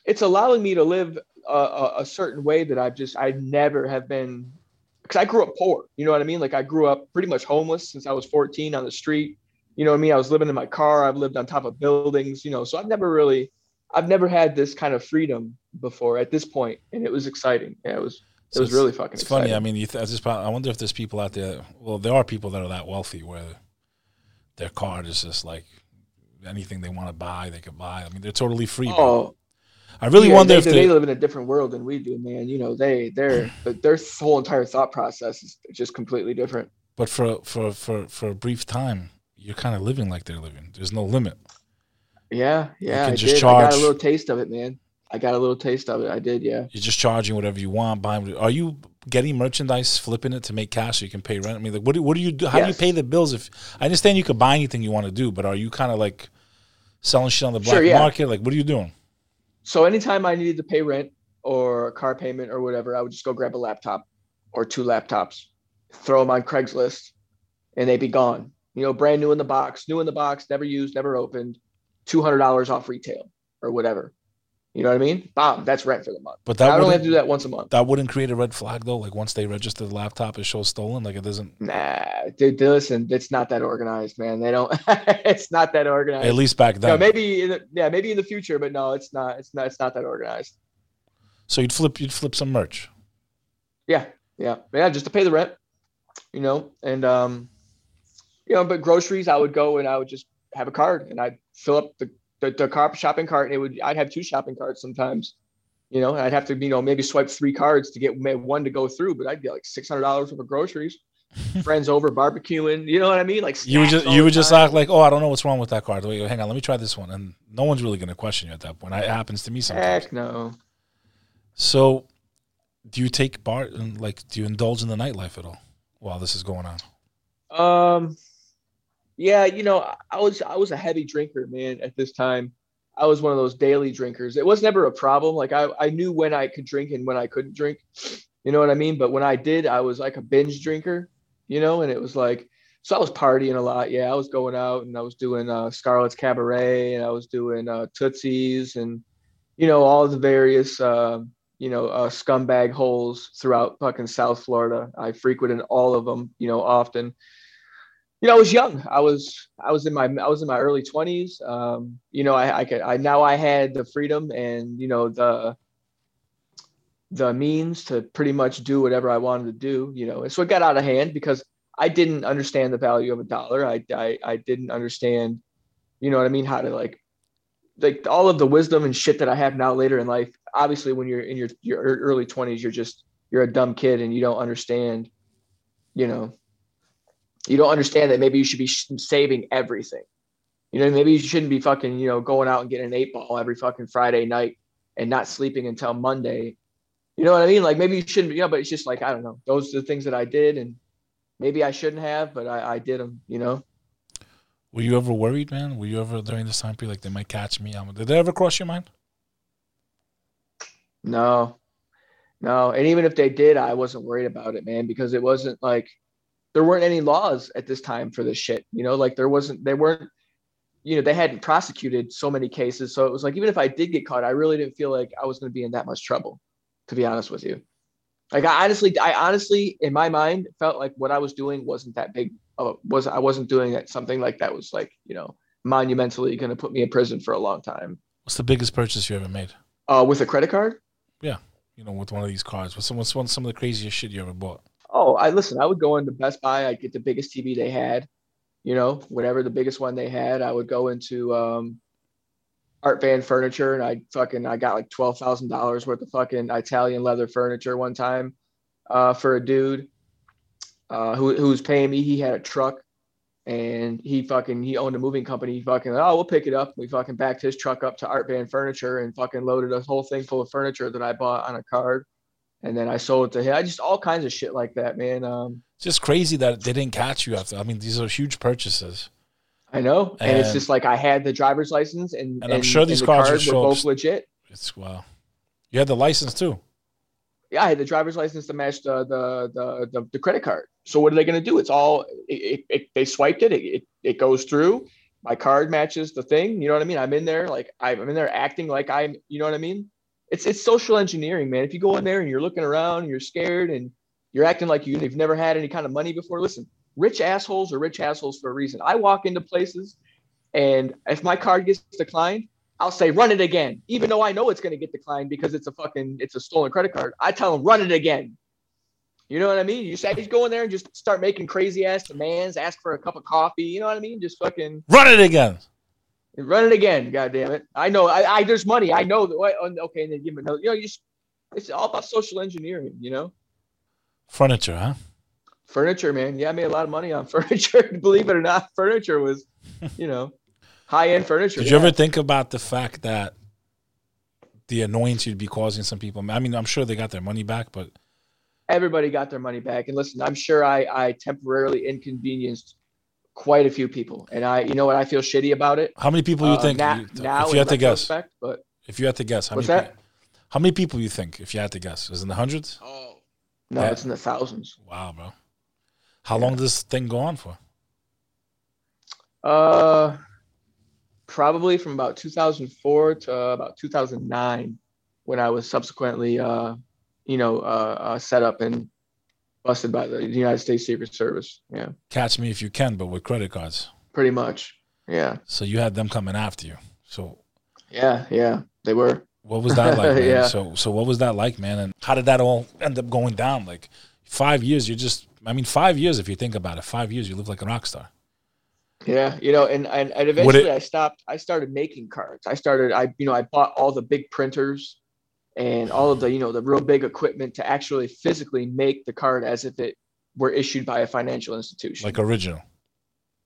B: it's allowing me to live a, a, a certain way that I've just I never have been because I grew up poor. You know what I mean? Like I grew up pretty much homeless since I was 14 on the street. You know what I mean? I was living in my car. I've lived on top of buildings. You know, so I've never really I've never had this kind of freedom before at this point, and it was exciting. Yeah, it was it
A: So
B: was really fucking.
A: It's
B: exciting.
A: funny. I mean, you th- I just I wonder if there's people out there. Well, there are people that are that wealthy where their card is just like anything they want to buy, they could buy. I mean, they're totally free.
B: Oh,
A: I really
B: yeah,
A: wonder
B: they,
A: if
B: they
A: they.
B: live in a different world than we do, man. You know, they their (laughs) their whole entire thought process is just completely different.
A: But for for for for a brief time, you're kind of living like they're living. There's no limit.
B: Yeah, yeah.
A: can
B: I
A: just
B: did. I got a little taste of it, man. I got a little taste of it. I did, yeah.
A: You're just charging whatever you want. Buying. Are you getting merchandise, flipping it to make cash so you can pay rent? I mean, like, what do, what do you do? How do you pay the bills? If I understand you could buy anything you want to do, but are you kind of like selling shit on the black
B: Sure, yeah.
A: market? Like, what are you doing?
B: So anytime I needed to pay rent or a car payment or whatever, I would just go grab a laptop or two laptops, throw them on Craigslist, and they'd be gone. You know, brand new in the box, new in the box, never used, never opened, two hundred dollars off retail or whatever. You know what I mean? Bomb. That's rent for the month.
A: But that
B: I would only have to do that once a month.
A: that wouldn't create a red flag though. Like once they register the laptop, it shows stolen. Like it doesn't.
B: Nah, dude, listen, it's not that organized, man. They don't. (laughs) it's not that organized.
A: At least back then.
B: No, maybe in the, yeah, maybe in the future, but no, it's not. It's not. It's not that organized.
A: so you'd flip. You'd flip some merch.
B: Yeah, yeah, yeah, just to pay the rent, you know, and um, you know, but groceries, I would go and I would just have a card and I'd fill up the the, the car shopping cart, and it would I'd have two shopping carts sometimes. You know, I'd have to, you know, maybe swipe three cards to get one to go through, but I'd get like six hundred dollars worth of groceries. (laughs) Friends over barbecuing, you know what I mean? Like
A: you would just you would just act like, oh, I don't know what's wrong with that card. Wait, hang on, let me try this one, and no one's really going to question you at that point. It happens to me sometimes.
B: Heck no.
A: So, do you take in like do you indulge in the nightlife at all while this is going on?
B: Um, yeah, you know, I was I was a heavy drinker, man, at this time. I was one of those daily drinkers. It was never a problem. Like I, I knew when I could drink and when I couldn't drink. You know what I mean? But when I did, I was like a binge drinker, you know, and it was like so I was partying a lot. Yeah, I was going out and I was doing uh, Scarlett's Cabaret and I was doing uh, Tootsie's and you know all the various uh, you know uh, scumbag holes throughout fucking South Florida. I frequented all of them, you know, often you know, I was young. I was I was in my I was in my early twenties. Um, you know, I I could I now I had the freedom and you know the the means to pretty much do whatever I wanted to do. You know, and so it got out of hand because I didn't understand the value of a dollar. I I, I didn't understand, you know what I mean, how to like like all of the wisdom and shit that I have now later in life. Obviously, when you're in your your early twenties, you're just you're a dumb kid and you don't understand, you know you don't understand that maybe you should be saving everything. You know, maybe you shouldn't be fucking, you know, going out and getting an eight ball every fucking Friday night and not sleeping until Monday. You know what I mean? Like maybe you shouldn't, you know, but it's just like, I don't know. Those are the things that I did. And maybe I shouldn't have, but I, I did them, you know?
A: Were you ever worried, man? Were you ever during this time period like they might catch me? Did they ever cross your mind?
B: No, no. And even if they did, I wasn't worried about it, man, because it wasn't like, there weren't any laws at this time for this shit. You know, like there wasn't, they weren't, you know, they hadn't prosecuted so many cases. So it was like, even if I did get caught, I really didn't feel like I was going to be in that much trouble, to be honest with you. Like I honestly, I honestly, in my mind, felt like what I was doing wasn't that big. Uh, was I wasn't doing it something like that was like you know monumentally going to put me in prison for a long time.
A: What's the biggest purchase you ever made?
B: Uh, with a credit card?
A: Yeah, you know, with one of these cards. What's some, what's one, some of the craziest shit you ever bought?
B: Oh, I listen, I would go into Best Buy, I'd get the biggest TV they had, you know, whatever the biggest one they had. I would go into um, Art Van Furniture and I fucking I got like twelve thousand dollars worth of fucking Italian leather furniture one time uh, for a dude uh, who who was paying me. He had a truck and he fucking he owned a moving company. He fucking oh we'll pick it up. We fucking backed his truck up to Art Van Furniture and fucking loaded a whole thing full of furniture that I bought on a card and then I sold it to him. I just all kinds of shit like that, man. Um,
A: it's just crazy that they didn't catch you after. I mean, these are huge purchases.
B: I know, and, and it's just like I had the driver's license, and,
A: and I'm sure these cars
B: were both legit.
A: It's wow. You had the license too.
B: Yeah, I had the driver's license to match the the the, the, the credit card. So what are they going to do? It's all it, it, it, they swiped it, it. It goes through. My card matches the thing. You know what I mean? I'm in there like I'm in there acting like I'm. You know what I mean? It's it's social engineering, man. If you go in there and you're looking around, and you're scared, and you're acting like you, you've never had any kind of money before. Listen, rich assholes are rich assholes for a reason. I walk into places, and if my card gets declined, I'll say run it again, even though I know it's going to get declined because it's a fucking it's a stolen credit card. I tell them run it again. You know what I mean? You say just go in there and just start making crazy ass demands, ask for a cup of coffee. You know what I mean? Just fucking
A: run it again.
B: Run it again, God damn it! I know, I, I there's money. I know that. Okay, and then give me another. You know, you just, it's all about social engineering. You know,
A: furniture, huh?
B: Furniture, man. Yeah, I made a lot of money on (laughs) furniture. Believe it or not, furniture was, you know, high end furniture.
A: Did yeah. you ever think about the fact that the annoyance you'd be causing some people? I mean, I'm sure they got their money back, but
B: everybody got their money back. And listen, I'm sure I I temporarily inconvenienced quite a few people, and I, you know what, I feel shitty about it.
A: How many people you uh, think?
B: Now, you, now
A: if you had to guess,
B: but
A: if you had to guess, how
B: what's
A: many?
B: That?
A: How many people you think? If you had to guess, is it in the hundreds?
B: Oh, no, it's in the thousands.
A: Wow, bro. How yeah. long does this thing go on for?
B: Uh, probably from about 2004 to about 2009, when I was subsequently, uh, you know, uh, uh set up and busted by the United States Secret Service. Yeah.
A: Catch me if you can, but with credit cards.
B: Pretty much. Yeah.
A: So you had them coming after you. So.
B: Yeah, yeah, they were.
A: What was that like? (laughs) yeah. So, so what was that like, man? And how did that all end up going down? Like, five years, you're just. I mean, five years if you think about it. Five years, you live like a rock star.
B: Yeah, you know, and and, and eventually it, I stopped. I started making cards. I started. I you know I bought all the big printers and all of the you know the real big equipment to actually physically make the card as if it were issued by a financial institution,
A: like original.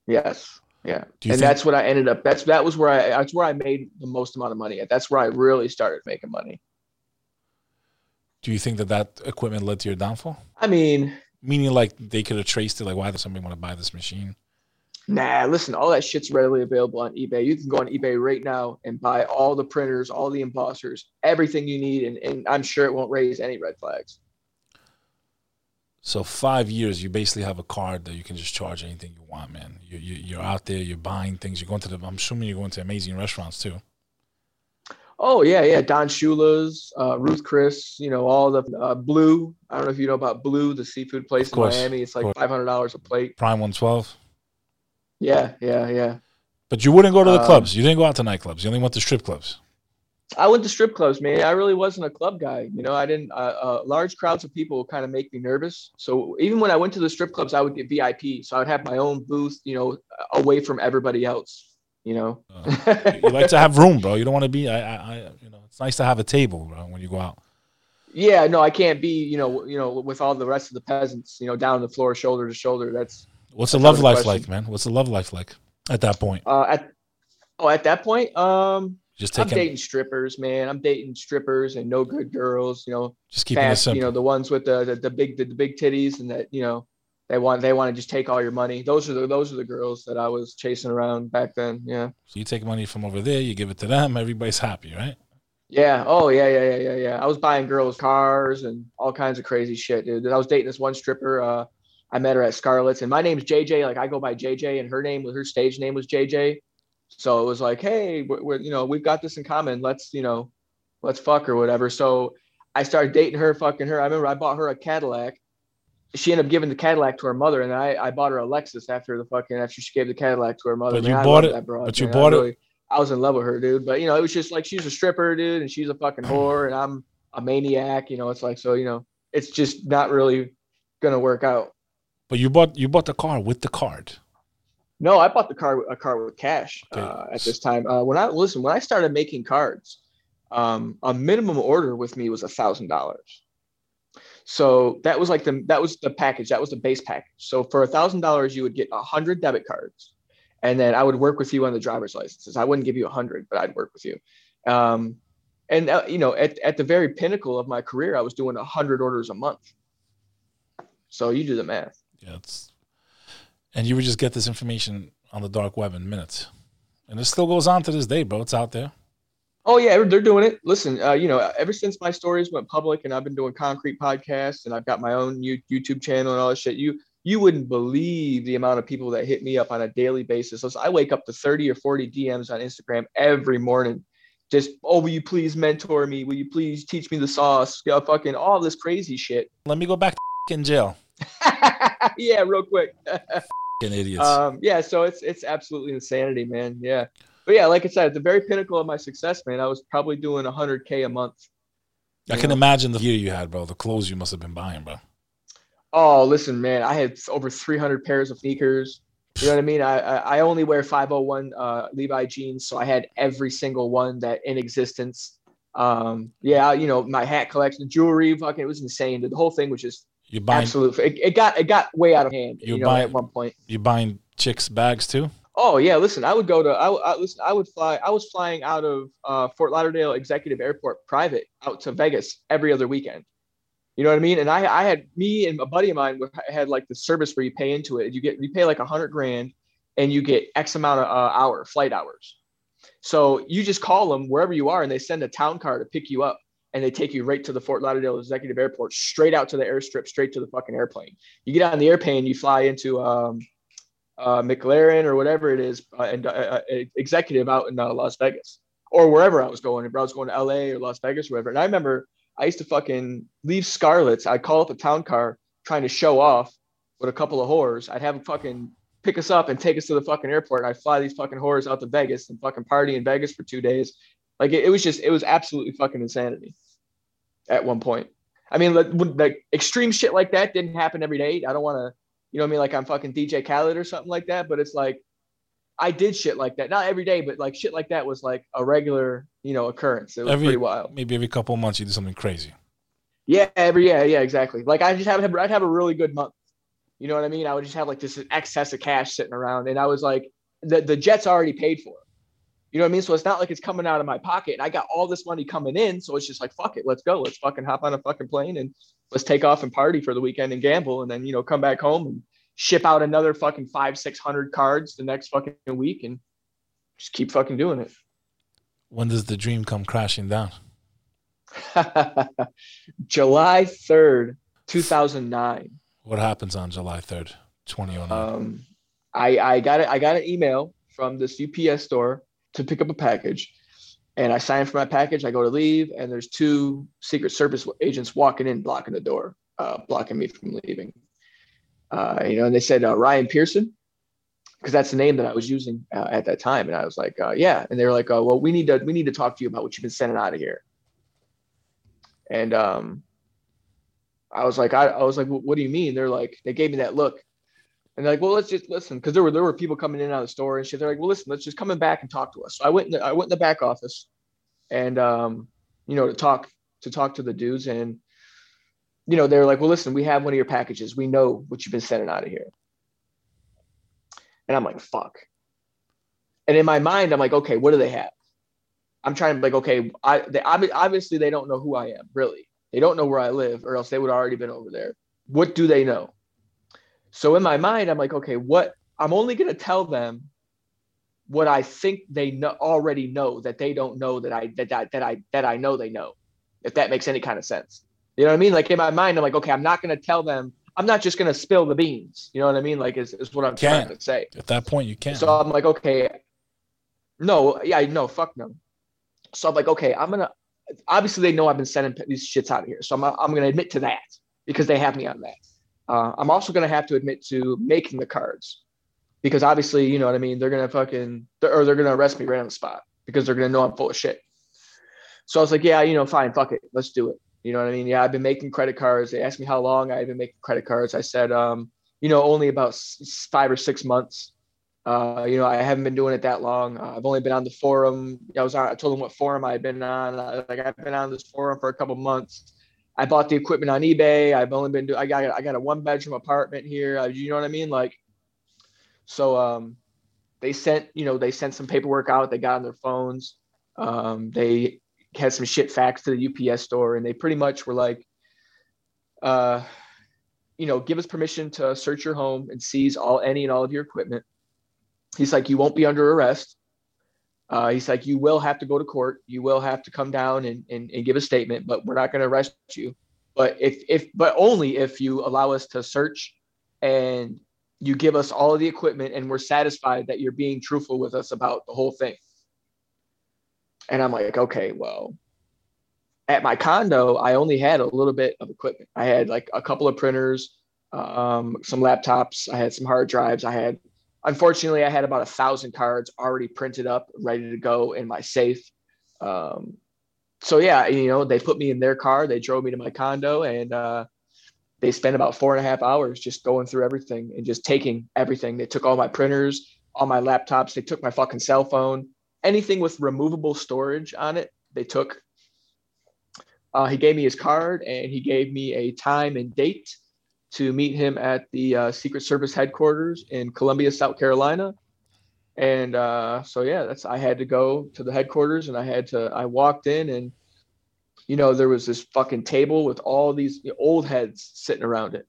B: Yes. Yeah. And think- that's what I ended up. That's that was where I that's where I made the most amount of money at. That's where I really started making money.
A: Do you think that that equipment led to your downfall?
B: I mean,
A: meaning like they could have traced it. Like, why does somebody want to buy this machine?
B: Nah, listen, all that shit's readily available on eBay. You can go on eBay right now and buy all the printers, all the embossers, everything you need, and, and I'm sure it won't raise any red flags.
A: So five years, you basically have a card that you can just charge anything you want, man. You, you you're out there, you're buying things. You're going to the. I'm assuming you're going to amazing restaurants too.
B: Oh yeah, yeah. Don Shula's, uh, Ruth Chris, you know all the uh, Blue. I don't know if you know about Blue, the seafood place in Miami. It's like five hundred dollars a plate.
A: Prime one twelve.
B: Yeah, yeah, yeah.
A: But you wouldn't go to the um, clubs. You didn't go out to nightclubs. You only went to strip clubs.
B: I went to strip clubs, man. I really wasn't a club guy. You know, I didn't. Uh, uh, large crowds of people kind of make me nervous. So even when I went to the strip clubs, I would get VIP. So I would have my own booth, you know, away from everybody else. You know,
A: uh, you like to have room, bro. You don't want to be. I, I, I, you know, it's nice to have a table, bro, when you go out.
B: Yeah, no, I can't be. You know, you know, with all the rest of the peasants, you know, down the floor, shoulder to shoulder. That's
A: what's the love life question. like, man? What's the love life like at that point?
B: Uh, at oh, at that point, um just taking, I'm dating strippers, man. I'm dating strippers and no good girls. You know,
A: just keeping fast, it simple.
B: You know, the ones with the the, the big the, the, big titties and that you know they want they want to just take all your money. Those are the those are the girls that I was chasing around back then. Yeah.
A: So you take money from over there, you give it to them. Everybody's happy, right?
B: Yeah. Oh yeah, yeah, yeah, yeah, yeah. I was buying girls cars and all kinds of crazy shit, dude. I was dating this one stripper. Uh, I met her at Scarlett's, and my name's JJ. Like I go by JJ, and her name her stage name was JJ. So it was like, hey, we're, we're, you know, we've got this in common. Let's, you know, let's fuck or whatever. So I started dating her, fucking her. I remember I bought her a Cadillac. She ended up giving the Cadillac to her mother, and I, I bought her a Lexus after the fucking after she gave the Cadillac to her mother.
A: But man, you bought it. That, bro. But you bought I really, it.
B: I was in love with her, dude. But you know, it was just like she's a stripper, dude, and she's a fucking whore, and I'm a maniac. You know, it's like so. You know, it's just not really gonna work out.
A: But you bought you bought the car with the card.
B: No, I bought the car a car with cash uh, at this time. Uh, when I listen, when I started making cards, um, a minimum order with me was a thousand dollars. So that was like the that was the package. That was the base package. So for a thousand dollars, you would get a hundred debit cards, and then I would work with you on the driver's licenses. I wouldn't give you a hundred, but I'd work with you. Um, and uh, you know, at, at the very pinnacle of my career, I was doing a hundred orders a month. So you do the math.
A: Yeah, it's and you would just get this information on the dark web in minutes. And it still goes on to this day, bro. It's out there.
B: Oh yeah, they're doing it. Listen, uh, you know, ever since my stories went public, and I've been doing concrete podcasts, and I've got my own YouTube channel and all that shit. You you wouldn't believe the amount of people that hit me up on a daily basis. So I wake up to thirty or forty DMs on Instagram every morning. Just oh, will you please mentor me? Will you please teach me the sauce? Yeah, fucking all this crazy shit.
A: Let me go back to (laughs) in jail. (laughs) (laughs)
B: yeah, real quick.
A: idiots.
B: Um, yeah, so it's it's absolutely insanity, man. Yeah, but yeah, like I said, at the very pinnacle of my success, man, I was probably doing 100k a month.
A: I can know? imagine the year you had, bro. The clothes you must have been buying, bro.
B: Oh, listen, man, I had over 300 pairs of sneakers. You know what I mean? I I only wear 501 uh, Levi jeans, so I had every single one that in existence. Um, yeah, you know, my hat collection, jewelry, fucking, it was insane. The whole thing was just you buying absolutely. It, it, got it got way out of hand. You, you know, buying, at one point.
A: You buying chicks bags too?
B: Oh yeah, listen. I would go to. I, I listen. I would fly. I was flying out of uh, Fort Lauderdale Executive Airport private out to Vegas every other weekend. You know what I mean? And I, I had me and a buddy of mine had like the service where you pay into it. You get you pay like a hundred grand, and you get X amount of uh, hour flight hours. So you just call them wherever you are, and they send a town car to pick you up and they take you right to the Fort Lauderdale Executive Airport, straight out to the airstrip, straight to the fucking airplane. You get on the airplane, you fly into um, uh, McLaren or whatever it is, uh, and uh, uh executive out in uh, Las Vegas or wherever I was going. If I was going to LA or Las Vegas or whatever. And I remember I used to fucking leave Scarlett's. I'd call up a town car trying to show off with a couple of whores. I'd have them fucking pick us up and take us to the fucking airport. And I'd fly these fucking whores out to Vegas and fucking party in Vegas for two days. Like it, it was just, it was absolutely fucking insanity at one point. I mean, like, like extreme shit like that didn't happen every day. I don't want to, you know, what I mean, like I'm fucking DJ Khaled or something like that. But it's like I did shit like that, not every day, but like shit like that was like a regular, you know, occurrence. It was
A: every,
B: pretty wild.
A: Maybe every couple of months you do something crazy.
B: Yeah, every yeah, yeah, exactly. Like I just have I'd have a really good month. You know what I mean? I would just have like this excess of cash sitting around, and I was like, the the jet's already paid for. You know what I mean? So it's not like it's coming out of my pocket, and I got all this money coming in. So it's just like, fuck it, let's go, let's fucking hop on a fucking plane and let's take off and party for the weekend and gamble, and then you know come back home and ship out another fucking five six hundred cards the next fucking week, and just keep fucking doing it.
A: When does the dream come crashing down? (laughs)
B: July third, two thousand nine.
A: What happens on July 3rd, 2009?
B: Um, I, I got it. I got an email from this UPS store to pick up a package, and I sign for my package. I go to leave, and there's two Secret Service agents walking in, blocking the door, uh, blocking me from leaving. Uh, you know, and they said uh, Ryan Pearson, because that's the name that I was using uh, at that time, and I was like, uh, yeah. And they were like, oh, well, we need to we need to talk to you about what you've been sending out of here. And um, I was like, I, I was like, what do you mean? They're like, they gave me that look. And they're like, well, let's just listen. Cause there were, there were people coming in out of the store and shit. They're like, well, listen, let's just come in back and talk to us. So I went in the, I went in the back office and, um, you know, to talk, to talk to the dudes. And, you know, they're like, well, listen, we have one of your packages. We know what you've been sending out of here. And I'm like, fuck. And in my mind, I'm like, okay, what do they have? I'm trying to like, okay, I, they, obviously they don't know who I am really. They don't know where I live, or else they would already been over there. What do they know? So in my mind, I'm like, okay, what? I'm only going to tell them what I think they know, already know that they don't know that I that, that that I that I know they know. If that makes any kind of sense, you know what I mean? Like in my mind, I'm like, okay, I'm not going to tell them. I'm not just going to spill the beans. You know what I mean? Like is, is what I'm trying to say.
A: At that point, you can't.
B: So I'm like, okay, no, yeah, no, fuck no. So I'm like, okay, I'm gonna obviously they know I've been sending these shits out of here. So I'm, I'm going to admit to that because they have me on that. Uh, I'm also going to have to admit to making the cards because obviously, you know what I mean? They're going to fucking, or they're going to arrest me right on the spot because they're going to know I'm full of shit. So I was like, yeah, you know, fine, fuck it. Let's do it. You know what I mean? Yeah, I've been making credit cards. They asked me how long I've been making credit cards. I said, um, you know, only about five or six months. Uh, you know, I haven't been doing it that long. Uh, I've only been on the forum. I was on, I told them what forum I had been on. Like I've been on this forum for a couple months. I bought the equipment on eBay. I've only been doing. I got I got a one bedroom apartment here. Uh, you know what I mean? Like, so um, they sent you know they sent some paperwork out. They got on their phones. Um, they had some shit faxed to the UPS store, and they pretty much were like, uh, you know, give us permission to search your home and seize all any and all of your equipment he's like, you won't be under arrest. Uh, he's like, you will have to go to court. You will have to come down and, and, and give a statement, but we're not going to arrest you. But if, if, but only if you allow us to search and you give us all of the equipment and we're satisfied that you're being truthful with us about the whole thing. And I'm like, okay, well, at my condo, I only had a little bit of equipment. I had like a couple of printers, um, some laptops, I had some hard drives, I had unfortunately, I had about a thousand cards already printed up, ready to go in my safe. Um, so yeah, you know, they put me in their car, they drove me to my condo, and uh, they spent about four and a half hours just going through everything and just taking everything. They took all my printers, all my laptops, they took my fucking cell phone, anything with removable storage on it, they took. Uh, he gave me his card and he gave me a time and date to meet him at the uh, Secret Service headquarters in Columbia, South Carolina. And uh, so yeah, that's I had to go to the headquarters, and I had to. I walked in, and you know there was this fucking table with all these old heads sitting around it.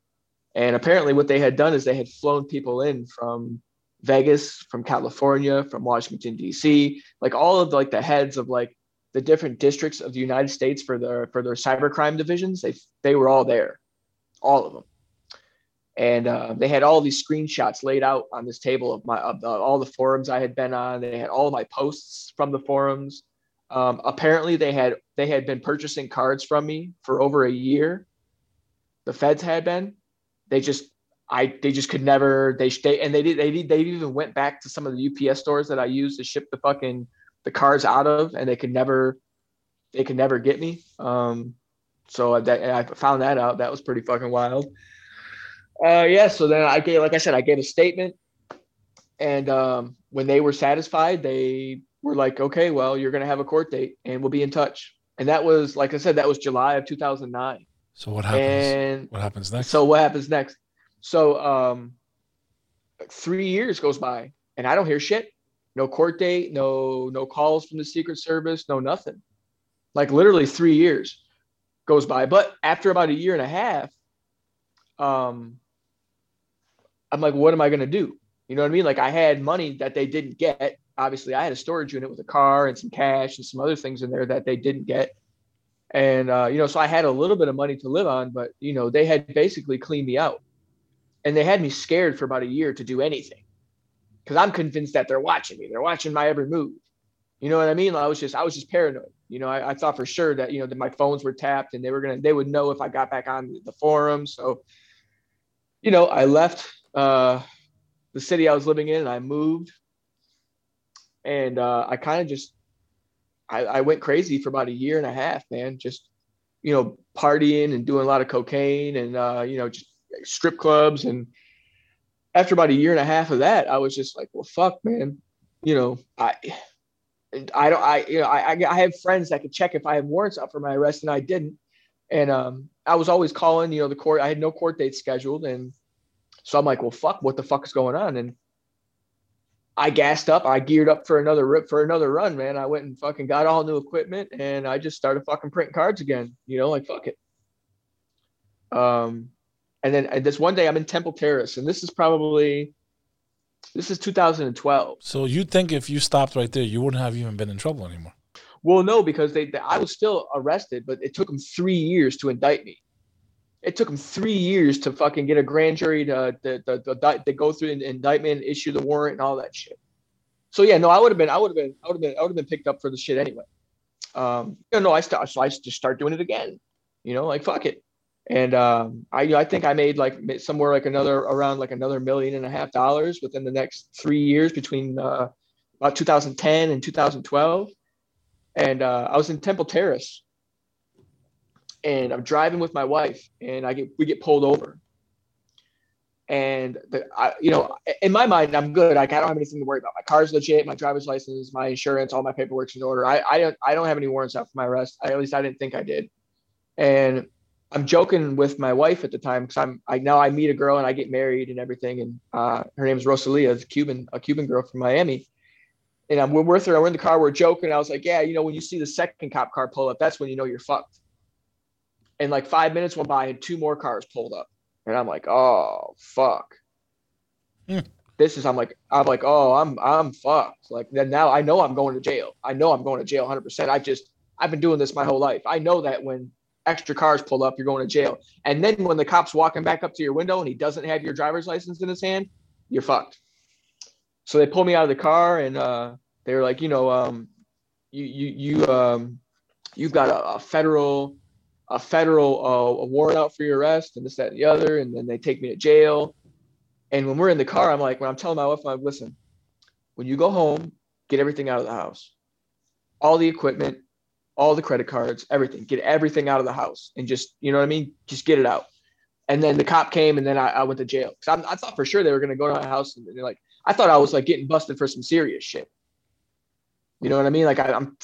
B: And apparently, what they had done is they had flown people in from Vegas, from California, from Washington D.C., like all of the, like the heads of like the different districts of the United States for their for their cybercrime divisions. They they were all there, all of them and uh, they had all these screenshots laid out on this table of my of the, all the forums I had been on. They had all my posts from the forums. Um, apparently, they had they had been purchasing cards from me for over a year. The feds had been. They just I they just could never they stay and they did they they even went back to some of the UPS stores that I used to ship the fucking the cards out of, and they could never they could never get me. Um, So that I found that out. That was pretty fucking wild. Uh, yeah. So then I gave, like I said, I gave a statement, and um, when they were satisfied, they were like, "Okay, well, you're gonna have a court date, and we'll be in touch." And that was, like I said, that was July of 2009.
A: So what happens?
B: And
A: what happens next?
B: so what happens next? So um, three years goes by, and I don't hear shit. No court date, no no calls from the Secret Service, no nothing. Like literally three years goes by. But after about a year and a half, um, I'm like, what am I gonna do? You know what I mean? Like I had money that they didn't get. Obviously, I had a storage unit with a car and some cash and some other things in there that they didn't get. And uh, you know, so I had a little bit of money to live on, but you know, they had basically cleaned me out, and they had me scared for about a year to do anything, because I'm convinced that they're watching me. They're watching my every move. You know what I mean? I was just, I was just paranoid. You know, I, I thought for sure that you know that my phones were tapped and they were gonna, they would know if I got back on the forum. So, you know, I left uh, the city I was living in and I moved, and uh, I kind of just I, I went crazy for about a year and a half, man. Just you know, partying and doing a lot of cocaine and uh, you know, just strip clubs. And after about a year and a half of that, I was just like, well, fuck, man. You know, I I don't I you know I I have friends that could check if I have warrants out for my arrest and I didn't. And um, I was always calling, you know, the court. I had no court date scheduled, and so I'm like, well, fuck, what the fuck is going on? And I gassed up. I geared up for another rip for another run, man. I went and fucking got all new equipment and I just started fucking printing cards again. You know, like fuck it. Um, and then this one day I'm in Temple Terrace, and this is probably this is 2012.
A: So you'd think if you stopped right there, you wouldn't have even been in trouble anymore?
B: Well, no, because they, they I was still arrested, but it took them three years to indict me it took them three years to fucking get a grand jury to to, to, to, to go through an indictment, issue the warrant, and all that shit. So yeah, no, I would have been, I would have been, I would have been, I would have been picked up for the shit anyway. Um, you know, I start, so I just start doing it again. You know, like fuck it. And um, I, I think I made like somewhere like another around like another million and a half dollars within the next three years between uh, about 2010 and 2012. And uh, I was in Temple Terrace and I'm driving with my wife, and I get we get pulled over. And the, I, you know, in my mind, I'm good. Like I don't have anything to worry about. My car's legit, my driver's license, my insurance, all my paperwork's in order. I, I don't I don't have any warrants out for my arrest. I, at least I didn't think I did. And I'm joking with my wife at the time because I'm I now I meet a girl and I get married and everything. And uh, her name is Rosalia, a Cuban a Cuban girl from Miami. And I'm we're with her. We're in the car. We're joking. I was like, yeah, you know, when you see the second cop car pull up, that's when you know you're fucked and like five minutes went by and two more cars pulled up. And i'm like oh fuck. Hmm. this is i'm like i'm like oh i'm i'm fucked. Like then now i know i'm going to jail. I know i'm going to jail 100% i've just i've been doing this my whole life. I know that when extra cars pull up you're going to jail. And then when the cop's walking back up to your window and he doesn't have your driver's license in his hand you're fucked. So they pulled me out of the car and uh, they were like you know um, you you you um, you've got a, a federal a federal uh, a warrant out for your arrest and this, that, and the other. And then they take me to jail. And when we're in the car, I'm like, when I'm telling my wife, I'm like, listen, when you go home, get everything out of the house, all the equipment, all the credit cards, everything, get everything out of the house and just, you know what I mean? Just get it out. And then the cop came and then I, I went to jail. Cause I, I thought for sure they were going to go to my house and they're like, I thought I was like getting busted for some serious shit. You know what I mean? Like I, I'm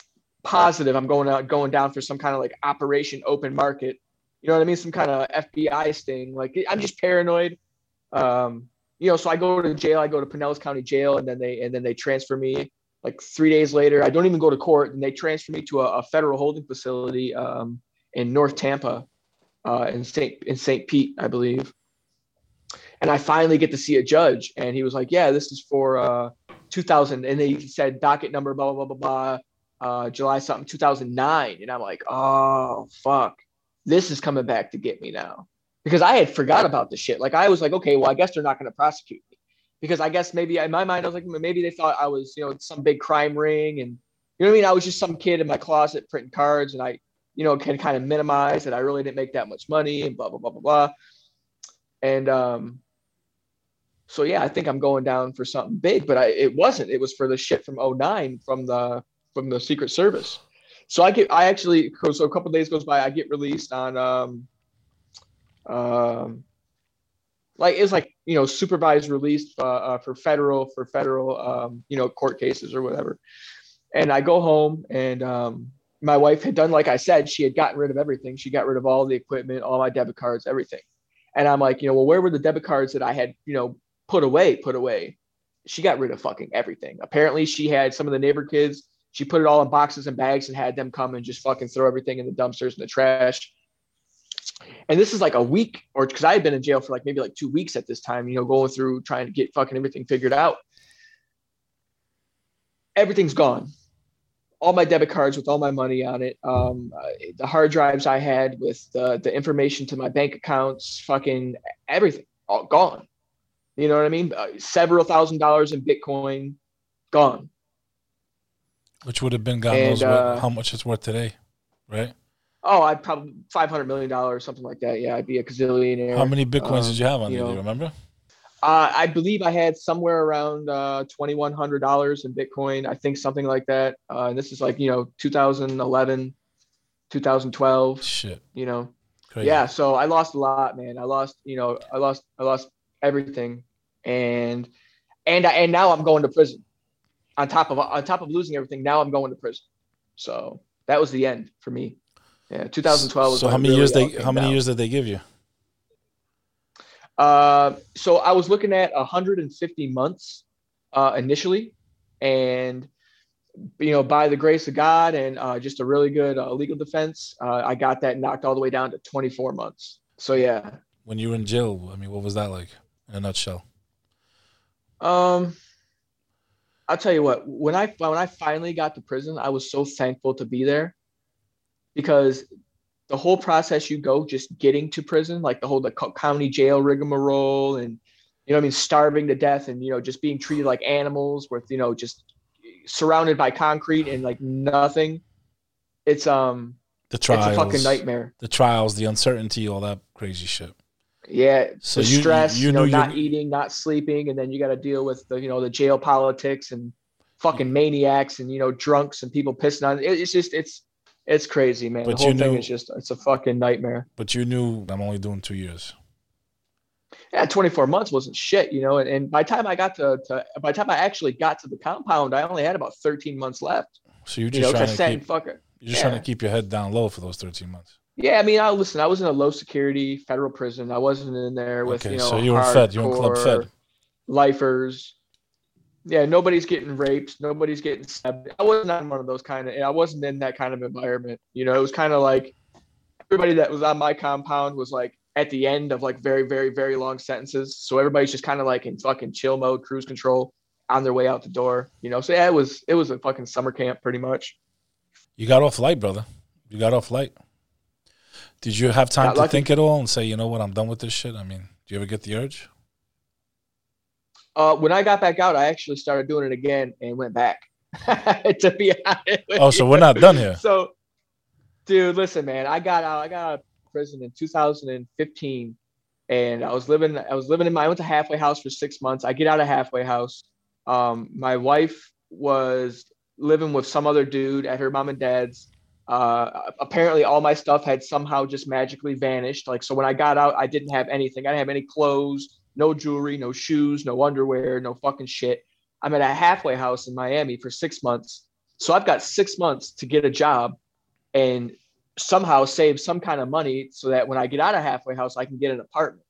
B: positive I'm going out going down for some kind of like operation open market. You know what I mean? Some kind of FBI sting. Like I'm just paranoid. Um, you know, so I go to jail. I go to Pinellas County Jail, and then they and then they transfer me. Like three days later, I don't even go to court, and they transfer me to a, a federal holding facility um, in North Tampa, uh, in Saint in Saint Pete, I believe. And I finally get to see a judge, and he was like, "Yeah, this is for uh, 2000," and they said docket number blah blah blah blah blah uh, July something 2009, and I'm like, oh fuck, this is coming back to get me now because I had forgot about the shit. Like I was like, okay, well, I guess they're not going to prosecute me because I guess maybe in my mind I was like, maybe they thought I was, you know, some big crime ring, and you know what I mean. I was just some kid in my closet printing cards, and I, you know, can kind of minimize that I really didn't make that much money, and blah blah blah blah blah. And um, so yeah, I think I'm going down for something big, but I it wasn't. It was for the shit from 09 from the from the Secret Service. So I get, I actually, so a couple days goes by, I get released on, um, um, like it's like you know supervised release uh, uh, for federal for federal um, you know court cases or whatever. And I go home and um, my wife had done like I said, she had gotten rid of everything. She got rid of all the equipment, all my debit cards, everything. And I'm like, you know, well, where were the debit cards that I had, you know, put away, put away? She got rid of fucking everything. Apparently, she had some of the neighbor kids. She put it all in boxes and bags and had them come and just fucking throw everything in the dumpsters and the trash. And this is like a week, or because I had been in jail for like maybe like two weeks at this time, you know, going through trying to get fucking everything figured out. Everything's gone all my debit cards with all my money on it. Um, the hard drives I had with the, the information to my bank accounts, fucking everything, all gone. You know what I mean? Uh, several thousand dollars in Bitcoin, gone.
A: Which would have been God and, knows uh, how much it's worth today, right?
B: Oh, I'd probably five hundred million dollars, something like that. Yeah, I'd be a gazillionaire.
A: How many bitcoins um, did you have on you? Know, do you remember?
B: Uh, I believe I had somewhere around uh, twenty one hundred dollars in Bitcoin. I think something like that. Uh, and this is like you know 2011, 2012.
A: Shit.
B: You know. Crazy. Yeah. So I lost a lot, man. I lost. You know, I lost. I lost everything, and and and now I'm going to prison. On top of on top of losing everything, now I'm going to prison. So that was the end for me. Yeah, 2012.
A: So how many really years they? How many down. years did they give you?
B: Uh, so I was looking at 150 months uh, initially, and you know, by the grace of God and uh, just a really good uh, legal defense, uh, I got that knocked all the way down to 24 months. So yeah.
A: When you were in jail, I mean, what was that like in a nutshell?
B: Um, I'll tell you what. When I when I finally got to prison, I was so thankful to be there because the whole process you go just getting to prison, like the whole the county jail rigmarole and you know I mean starving to death and you know just being treated like animals with you know just surrounded by concrete and like nothing. It's um
A: the trials,
B: it's a fucking nightmare.
A: The trials, the uncertainty, all that crazy shit.
B: Yeah, so the you, stress, you, you, know, not eating, not sleeping, and then you got to deal with the you know the jail politics and fucking maniacs and you know drunks and people pissing on. It, it's just it's it's crazy, man. But the whole thing is just it's a fucking nightmare.
A: But you knew I'm only doing two years.
B: Yeah, 24 months wasn't shit, you know. And, and by the time I got to, to by the time I actually got to the compound, I only had about 13 months left.
A: So you're just you know, trying to keep, fuck it. You're just yeah. trying to keep your head down low for those 13 months.
B: Yeah, I mean, I listen. I was in a low security federal prison. I wasn't in there with okay, you know.
A: So you were fed. You were club fed.
B: Lifers yeah, nobody's getting raped, nobody's getting stabbed. I wasn't in one of those kind of. I wasn't in that kind of environment. You know, it was kind of like everybody that was on my compound was like at the end of like very, very, very long sentences. So everybody's just kind of like in fucking chill mode, cruise control, on their way out the door. You know, so yeah, it was it was a fucking summer camp pretty much.
A: You got off light, brother. You got off light. Did you have time to lucky. think at all and say, you know what, I'm done with this shit? I mean, do you ever get the urge?
B: Uh, when I got back out, I actually started doing it again and went back. (laughs) to be honest.
A: Oh, so we're not done here. (laughs)
B: So, dude, listen, man, I got out. I got out of prison in 2015, and I was living. I was living in my. I went to halfway house for six months. I get out of halfway house. Um, my wife was living with some other dude at her mom and dad's. Uh, apparently, all my stuff had somehow just magically vanished. Like, so when I got out, I didn't have anything. I didn't have any clothes no jewelry, no shoes, no underwear, no fucking shit. I'm at a halfway house in Miami for six months. So I've got six months to get a job and somehow save some kind of money so that when I get out of halfway house, I can get an apartment.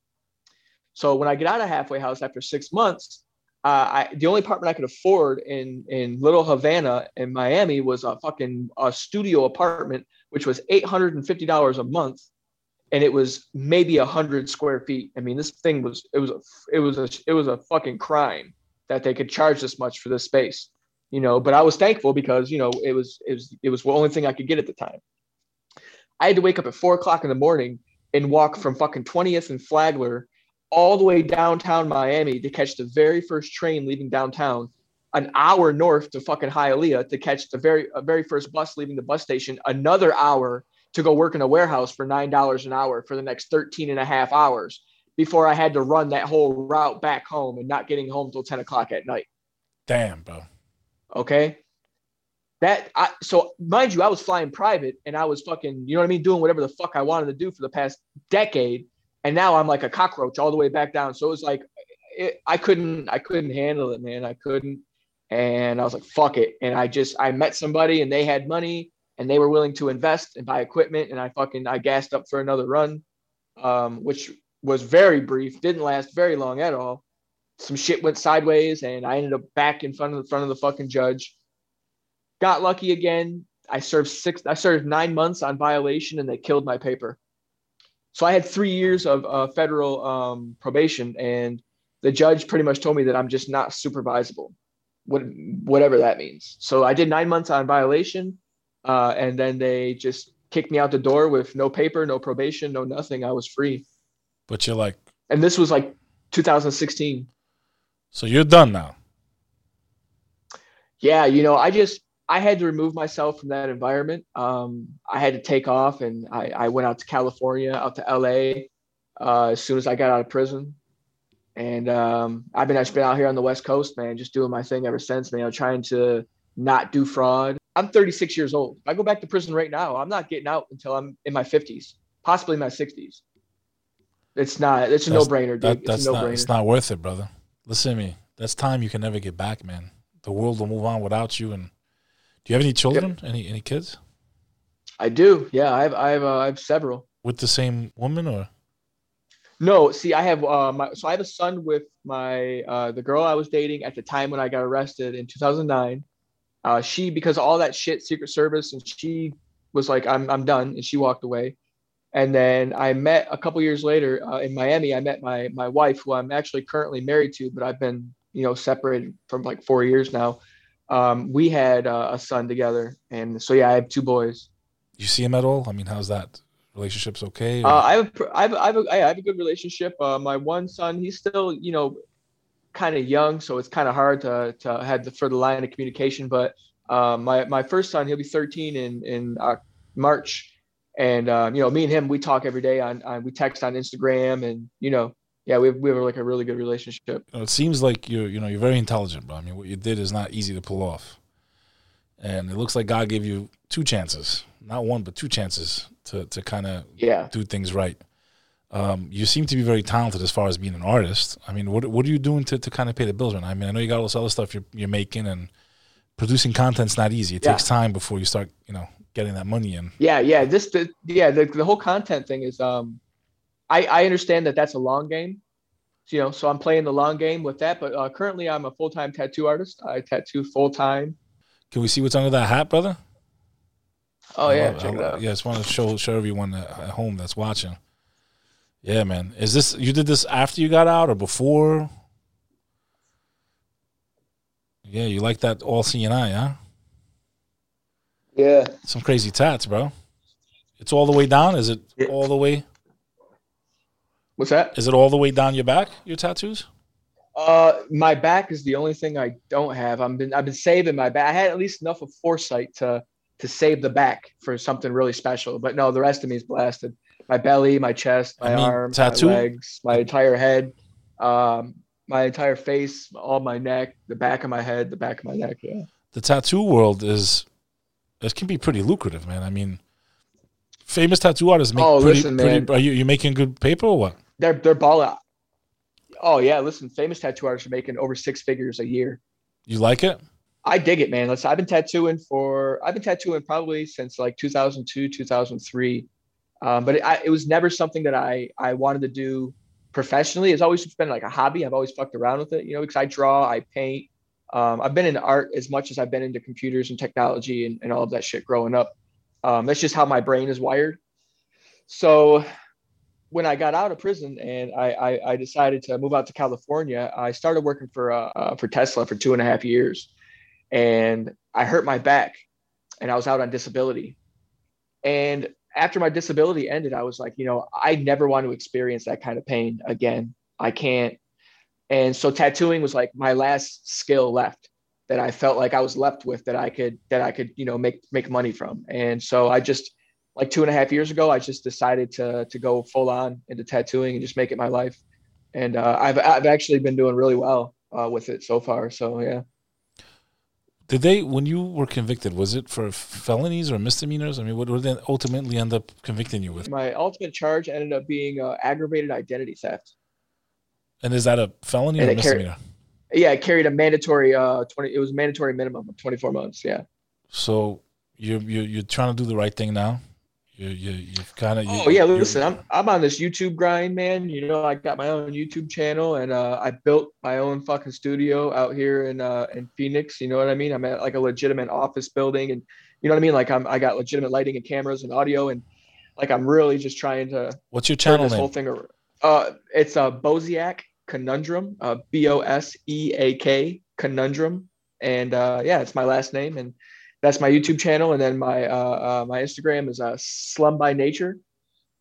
B: So when I get out of halfway house after six months, uh, I, the only apartment I could afford in in Little Havana in Miami was a fucking a studio apartment, which was eight hundred and fifty dollars a month and it was maybe a hundred square feet. I mean, this thing was it was a it was a it was a fucking crime that they could charge this much for this space, you know. But I was thankful because you know it was it was it was the only thing I could get at the time. I had to wake up at four o'clock in the morning and walk from fucking 20th and Flagler all the way downtown Miami to catch the very first train leaving downtown, an hour north to fucking Hialeah to catch the very uh, very first bus leaving the bus station, another hour to go work in a warehouse for $9 an hour for the next 13 and a half hours before I had to run that whole route back home and not getting home till 10 o'clock at night.
A: Damn, bro.
B: Okay. that I so mind you, I was flying private and I was fucking, you know what I mean, doing whatever the fuck I wanted to do for the past decade. And now I'm like a cockroach all the way back down. So it was like it, I couldn't I couldn't handle it, man. I couldn't. And I was like, fuck it. And I just I met somebody and they had money and they were willing to invest and buy equipment. And I fucking I gassed up for another run, um, which was very brief, didn't last very long at all. Some shit went sideways and I ended up back in front of the front of the fucking judge. Got lucky again. I served six, I served nine months on violation and they killed my paper. So I had three years of uh, federal um, probation and the judge pretty much told me that I'm just not supervisable, what, whatever that means. So I did nine months on violation, uh, and then they just kicked me out the door with no paper, no probation, no nothing. I was free.
A: But you're like,
B: and this was like 2016.
A: So you're done now.
B: Yeah, you know, I just I had to remove myself from that environment. Um, I had to take off, and I, I went out to California, out to LA, uh, as soon as I got out of prison. And um, I've been I've been out here on the West Coast, man, just doing my thing ever since, man. You know, trying to not do fraud. I'm 36 years old. If I go back to prison right now, I'm not getting out until I'm in my 50s, possibly my 60s. It's not. It's a no brainer, dude.
A: That, that's
B: it's a
A: not.
B: no-brainer.
A: It's not worth it, brother. Listen to me. That's time you can never get back, man. The world will move on without you. And do you have any children? Any any kids
B: I do. Yeah, I have. I have. Uh, I have several.
A: with the same woman or?
B: No, see, I have. Uh, my, so I have a son with my uh, the girl I was dating at the time when I got arrested in 2009. Uh, she because all that shit, Secret Service, and she was like, "I'm I'm done," and she walked away. And then I met a couple years later uh, in Miami. I met my my wife, who I'm actually currently married to, but I've been you know separated from like four years now. Um, we had uh, a son together, and so yeah, I have two boys.
A: You see him at all? I mean, how's that? Relationships okay? or-
B: Uh, I have, a, I have, I have, a, I have a good relationship. Uh, my one son, he's still, you know, kind of young, so it's kind of hard to to have the for the line of communication. But uh, my my first son, he'll be 13 in in uh, March, and um, you know, me and him, we talk every day on, on we text on Instagram, and you know, yeah, we have, we have like a really good relationship.
A: It seems like you're you know you're very intelligent, bro. I mean, what you did is not easy to pull off, and it looks like God gave you two chances, not one but two chances to to kind of
B: Yeah.
A: do things right. Um, you seem to be very talented as far as being an artist. I mean, what what are you doing to, to kind of pay the bills? Man, I mean, I know you got all this other stuff you're you're making, and producing content's not easy. It
B: Yeah.
A: takes time before you start, you know, getting that money in.
B: Yeah, yeah. This, the, yeah, the, the whole content thing is. Um, I I understand that that's a long game, you know. So I'm playing the long game with that. But uh, currently, I'm a full time tattoo artist. I tattoo full time.
A: Can we see what's under that hat, brother?
B: Oh
A: I
B: yeah,
A: love-
B: check
A: I
B: it out.
A: Yeah, I just want to show show everyone at at home that's watching. Yeah, man. Is this you did this after you got out or before? Yeah, you like that all seeing eye, huh?
B: Yeah.
A: Some crazy tats, bro. It's all the way down. Is it
B: Yeah.
A: all the way?
B: What's that?
A: Is it all the way down your back? Your tattoos?
B: Uh, my back is the only thing I don't have. I've been I've been saving my back. I had at least enough of foresight to to save the back for something really special. But no, the rest of me is blasted. My belly, my chest, my
A: I mean,
B: arms,
A: tattoo-
B: my legs, my entire head, um, my entire face, all my neck, the back of my head, the back of my neck. Yeah.
A: The tattoo world is it can be pretty lucrative, man. I mean, famous tattoo artists make
B: Oh,
A: pretty,
B: listen,
A: pretty.
B: man.
A: Are you you making good paper or what?
B: They're they're ball out. Oh yeah, listen, famous tattoo artists are making over six figures a year.
A: You like it?
B: I dig it, man. Listen, I've been tattooing for I've been tattooing probably since like 2002, 2003. Um, but it, I, it was never something that I I wanted to do professionally. It's always been like a hobby. I've always fucked around with it, you know, because I draw, I paint. Um, I've been into art as much as I've been into computers and technology and, and all of that shit growing up. Um, that's just how my brain is wired. So when I got out of prison and I, I, I decided to move out to California, I started working for uh, uh, for Tesla for two and a half years, and I hurt my back, and I was out on disability. And after my disability ended, I was like, you know, I never want to experience that kind of pain again. I can't. And so tattooing was like my last skill left that I felt like I was left with that I could that I could you know make make money from. And so I just like two and a half years ago, I just decided to to go full on into tattooing and just make it my life. And uh, I've I've actually been doing really well uh, with it so far. So yeah.
A: Did they, when you were convicted, was it for felonies or misdemeanors? I mean, what did they ultimately end up convicting you with?
B: My ultimate charge ended up being uh, aggravated identity theft.
A: And is that a felony
B: And
A: or misdemeanor?
B: Yeah, it carried a mandatory uh twenty. It was a mandatory minimum of twenty four months. Yeah.
A: So you're you're you're trying to do the right thing now. You you you've kind of.
B: Oh yeah, listen, I'm I'm on this YouTube grind, man. You know, I got my own YouTube channel, and uh, I built my own fucking studio out here in uh in Phoenix. You know what I mean? I'm at like a legitimate office building, and you know what I mean. Like I'm I got legitimate lighting and cameras and audio, and like I'm really just trying to
A: What's your
B: turn
A: channel
B: this whole
A: name?
B: thing around. Uh, it's uh Boseak Conundrum, uh B O S E A K Conundrum, and uh yeah, it's my last name, and that's my YouTube channel, and then my uh, uh my Instagram is uh Slum by Nature.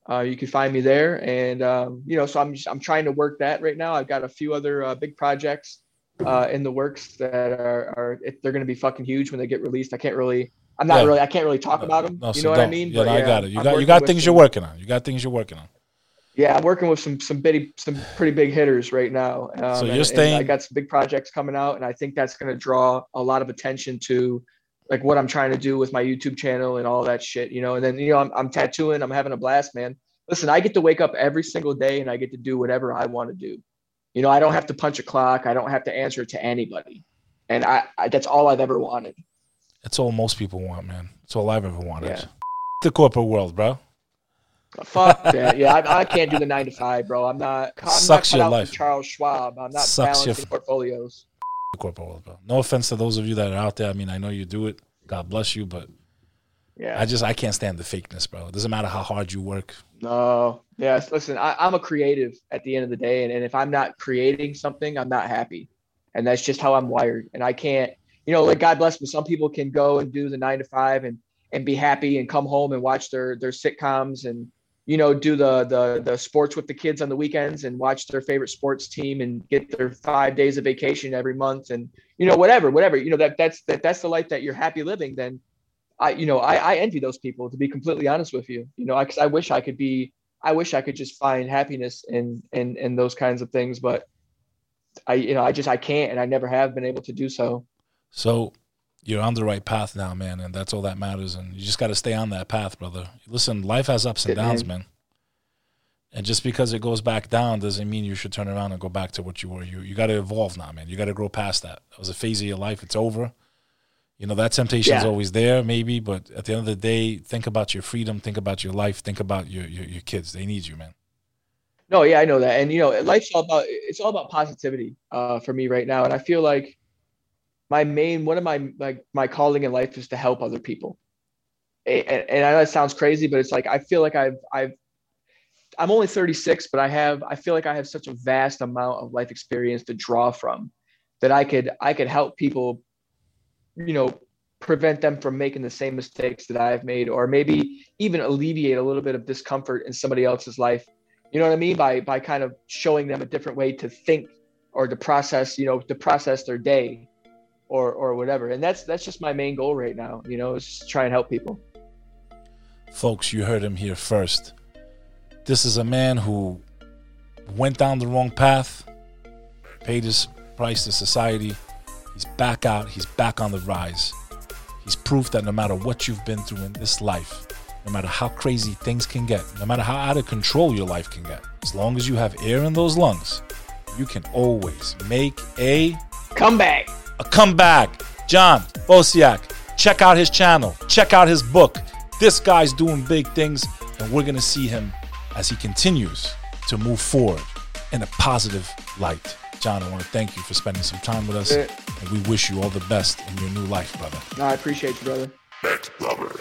B: Uh, you can find me there, and um, you know, so I'm just, I'm trying to work that right now. I've got a few other uh, big projects uh, in the works that are are if they're going to be fucking huge when they get released. I can't really, I'm not
A: Yeah.
B: really, I can't really talk about them.
A: No,
B: you
A: so
B: know what I mean?
A: Yeah,
B: But
A: no, I got it. You
B: I'm
A: got you got things
B: some-
A: you're working on. You got things you're working on.
B: Yeah, I'm working with some some bitty some pretty big hitters right now. Um,
A: So you're
B: and- and
A: staying-
B: I got some big projects coming out, and I think that's going to draw a lot of attention to like what I'm trying to do with my YouTube channel and all that shit. You know, and then you know I'm, I'm tattooing. I'm having a blast, man. Listen, I get to wake up every single day, and I get to do whatever I want to do. You know, I don't have to punch a clock. I don't have to answer to anybody, and I, I that's all I've ever wanted.
A: That's all most people want, man. That's all I've ever wanted.
B: Yeah.
A: The corporate world, bro.
B: Fuck that. Yeah, I, I can't do the nine to five, bro. I'm not. I'm
A: Sucks
B: not
A: your life.
B: Charles Schwab. I'm not
A: Sucks your
B: balancing portfolios.
A: Corporate bro. No offense to those of you that are out there. I mean, I know you do it. God bless you, but
B: Yeah.
A: I just I can't stand the fakeness, bro. It doesn't matter how hard you work.
B: No. Yes. Listen, I, I'm a creative at the end of the day, and, and if I'm not creating something, I'm not happy, and that's just how I'm wired. And I can't, you know, like God bless me. Some people can go and do the nine to five and and be happy and come home and watch their their sitcoms and you know do the the the sports with the kids on the weekends and watch their favorite sports team and get their five days of vacation every month and you know whatever whatever you know that that's that that's the life that you're happy living then I, you know, I, I envy those people to be completely honest with you. You know, I, I wish I could be, I wish I could just find happiness in, in, in those kinds of things, but I, you know, I just, I can't, and I never have been able to do so.
A: So you're on the right path now, man, and that's all that matters. And you just got to stay on that path, brother. Listen, life has ups and downs,
B: man.
A: And just because it goes back down doesn't mean you should turn around and go back to what you were. You you got to evolve now, man. You got to grow past that. That was a phase of your life. It's over. You know that temptation is
B: Yeah.
A: always there, maybe, but at the end of the day, think about your freedom, think about your life, think about your your, your kids. They need you, man.
B: No, yeah, I know that. And, you know, life's all about, it's all about positivity uh, for me right now. And I feel like my main, one of my, like my calling in life is to help other people. And, and I know sounds crazy, but it's like, I feel like I've, I've, I'm only 36, but I have, I feel like I have such a vast amount of life experience to draw from that I could, I could help people, you know, prevent them from making the same mistakes that I've made, or maybe even alleviate a little bit of discomfort in somebody else's life. You know what I mean? By, by kind of showing them a different way to think or to process, you know, to process their day or, or whatever. And that's, that's just my main goal right now, you know, is try and help people.
A: Folks, you heard him here first. This is a man who went down the wrong path, paid his price to society. He's back out, he's back on the rise. He's proof that no matter what you've been through in this life, no matter how crazy things can get, no matter how out of control your life can get, as long as you have air in those lungs, you can always make a
B: Come back.
A: Uh, a comeback. John Boseak, check out his channel, check out his book. This guy's doing big things, and we're going to see him as he continues to move forward in a positive light. John, I want to thank you for spending some time with us, and we wish you all the best in your new life, brother.
B: No, I appreciate you, brother.
C: Brother.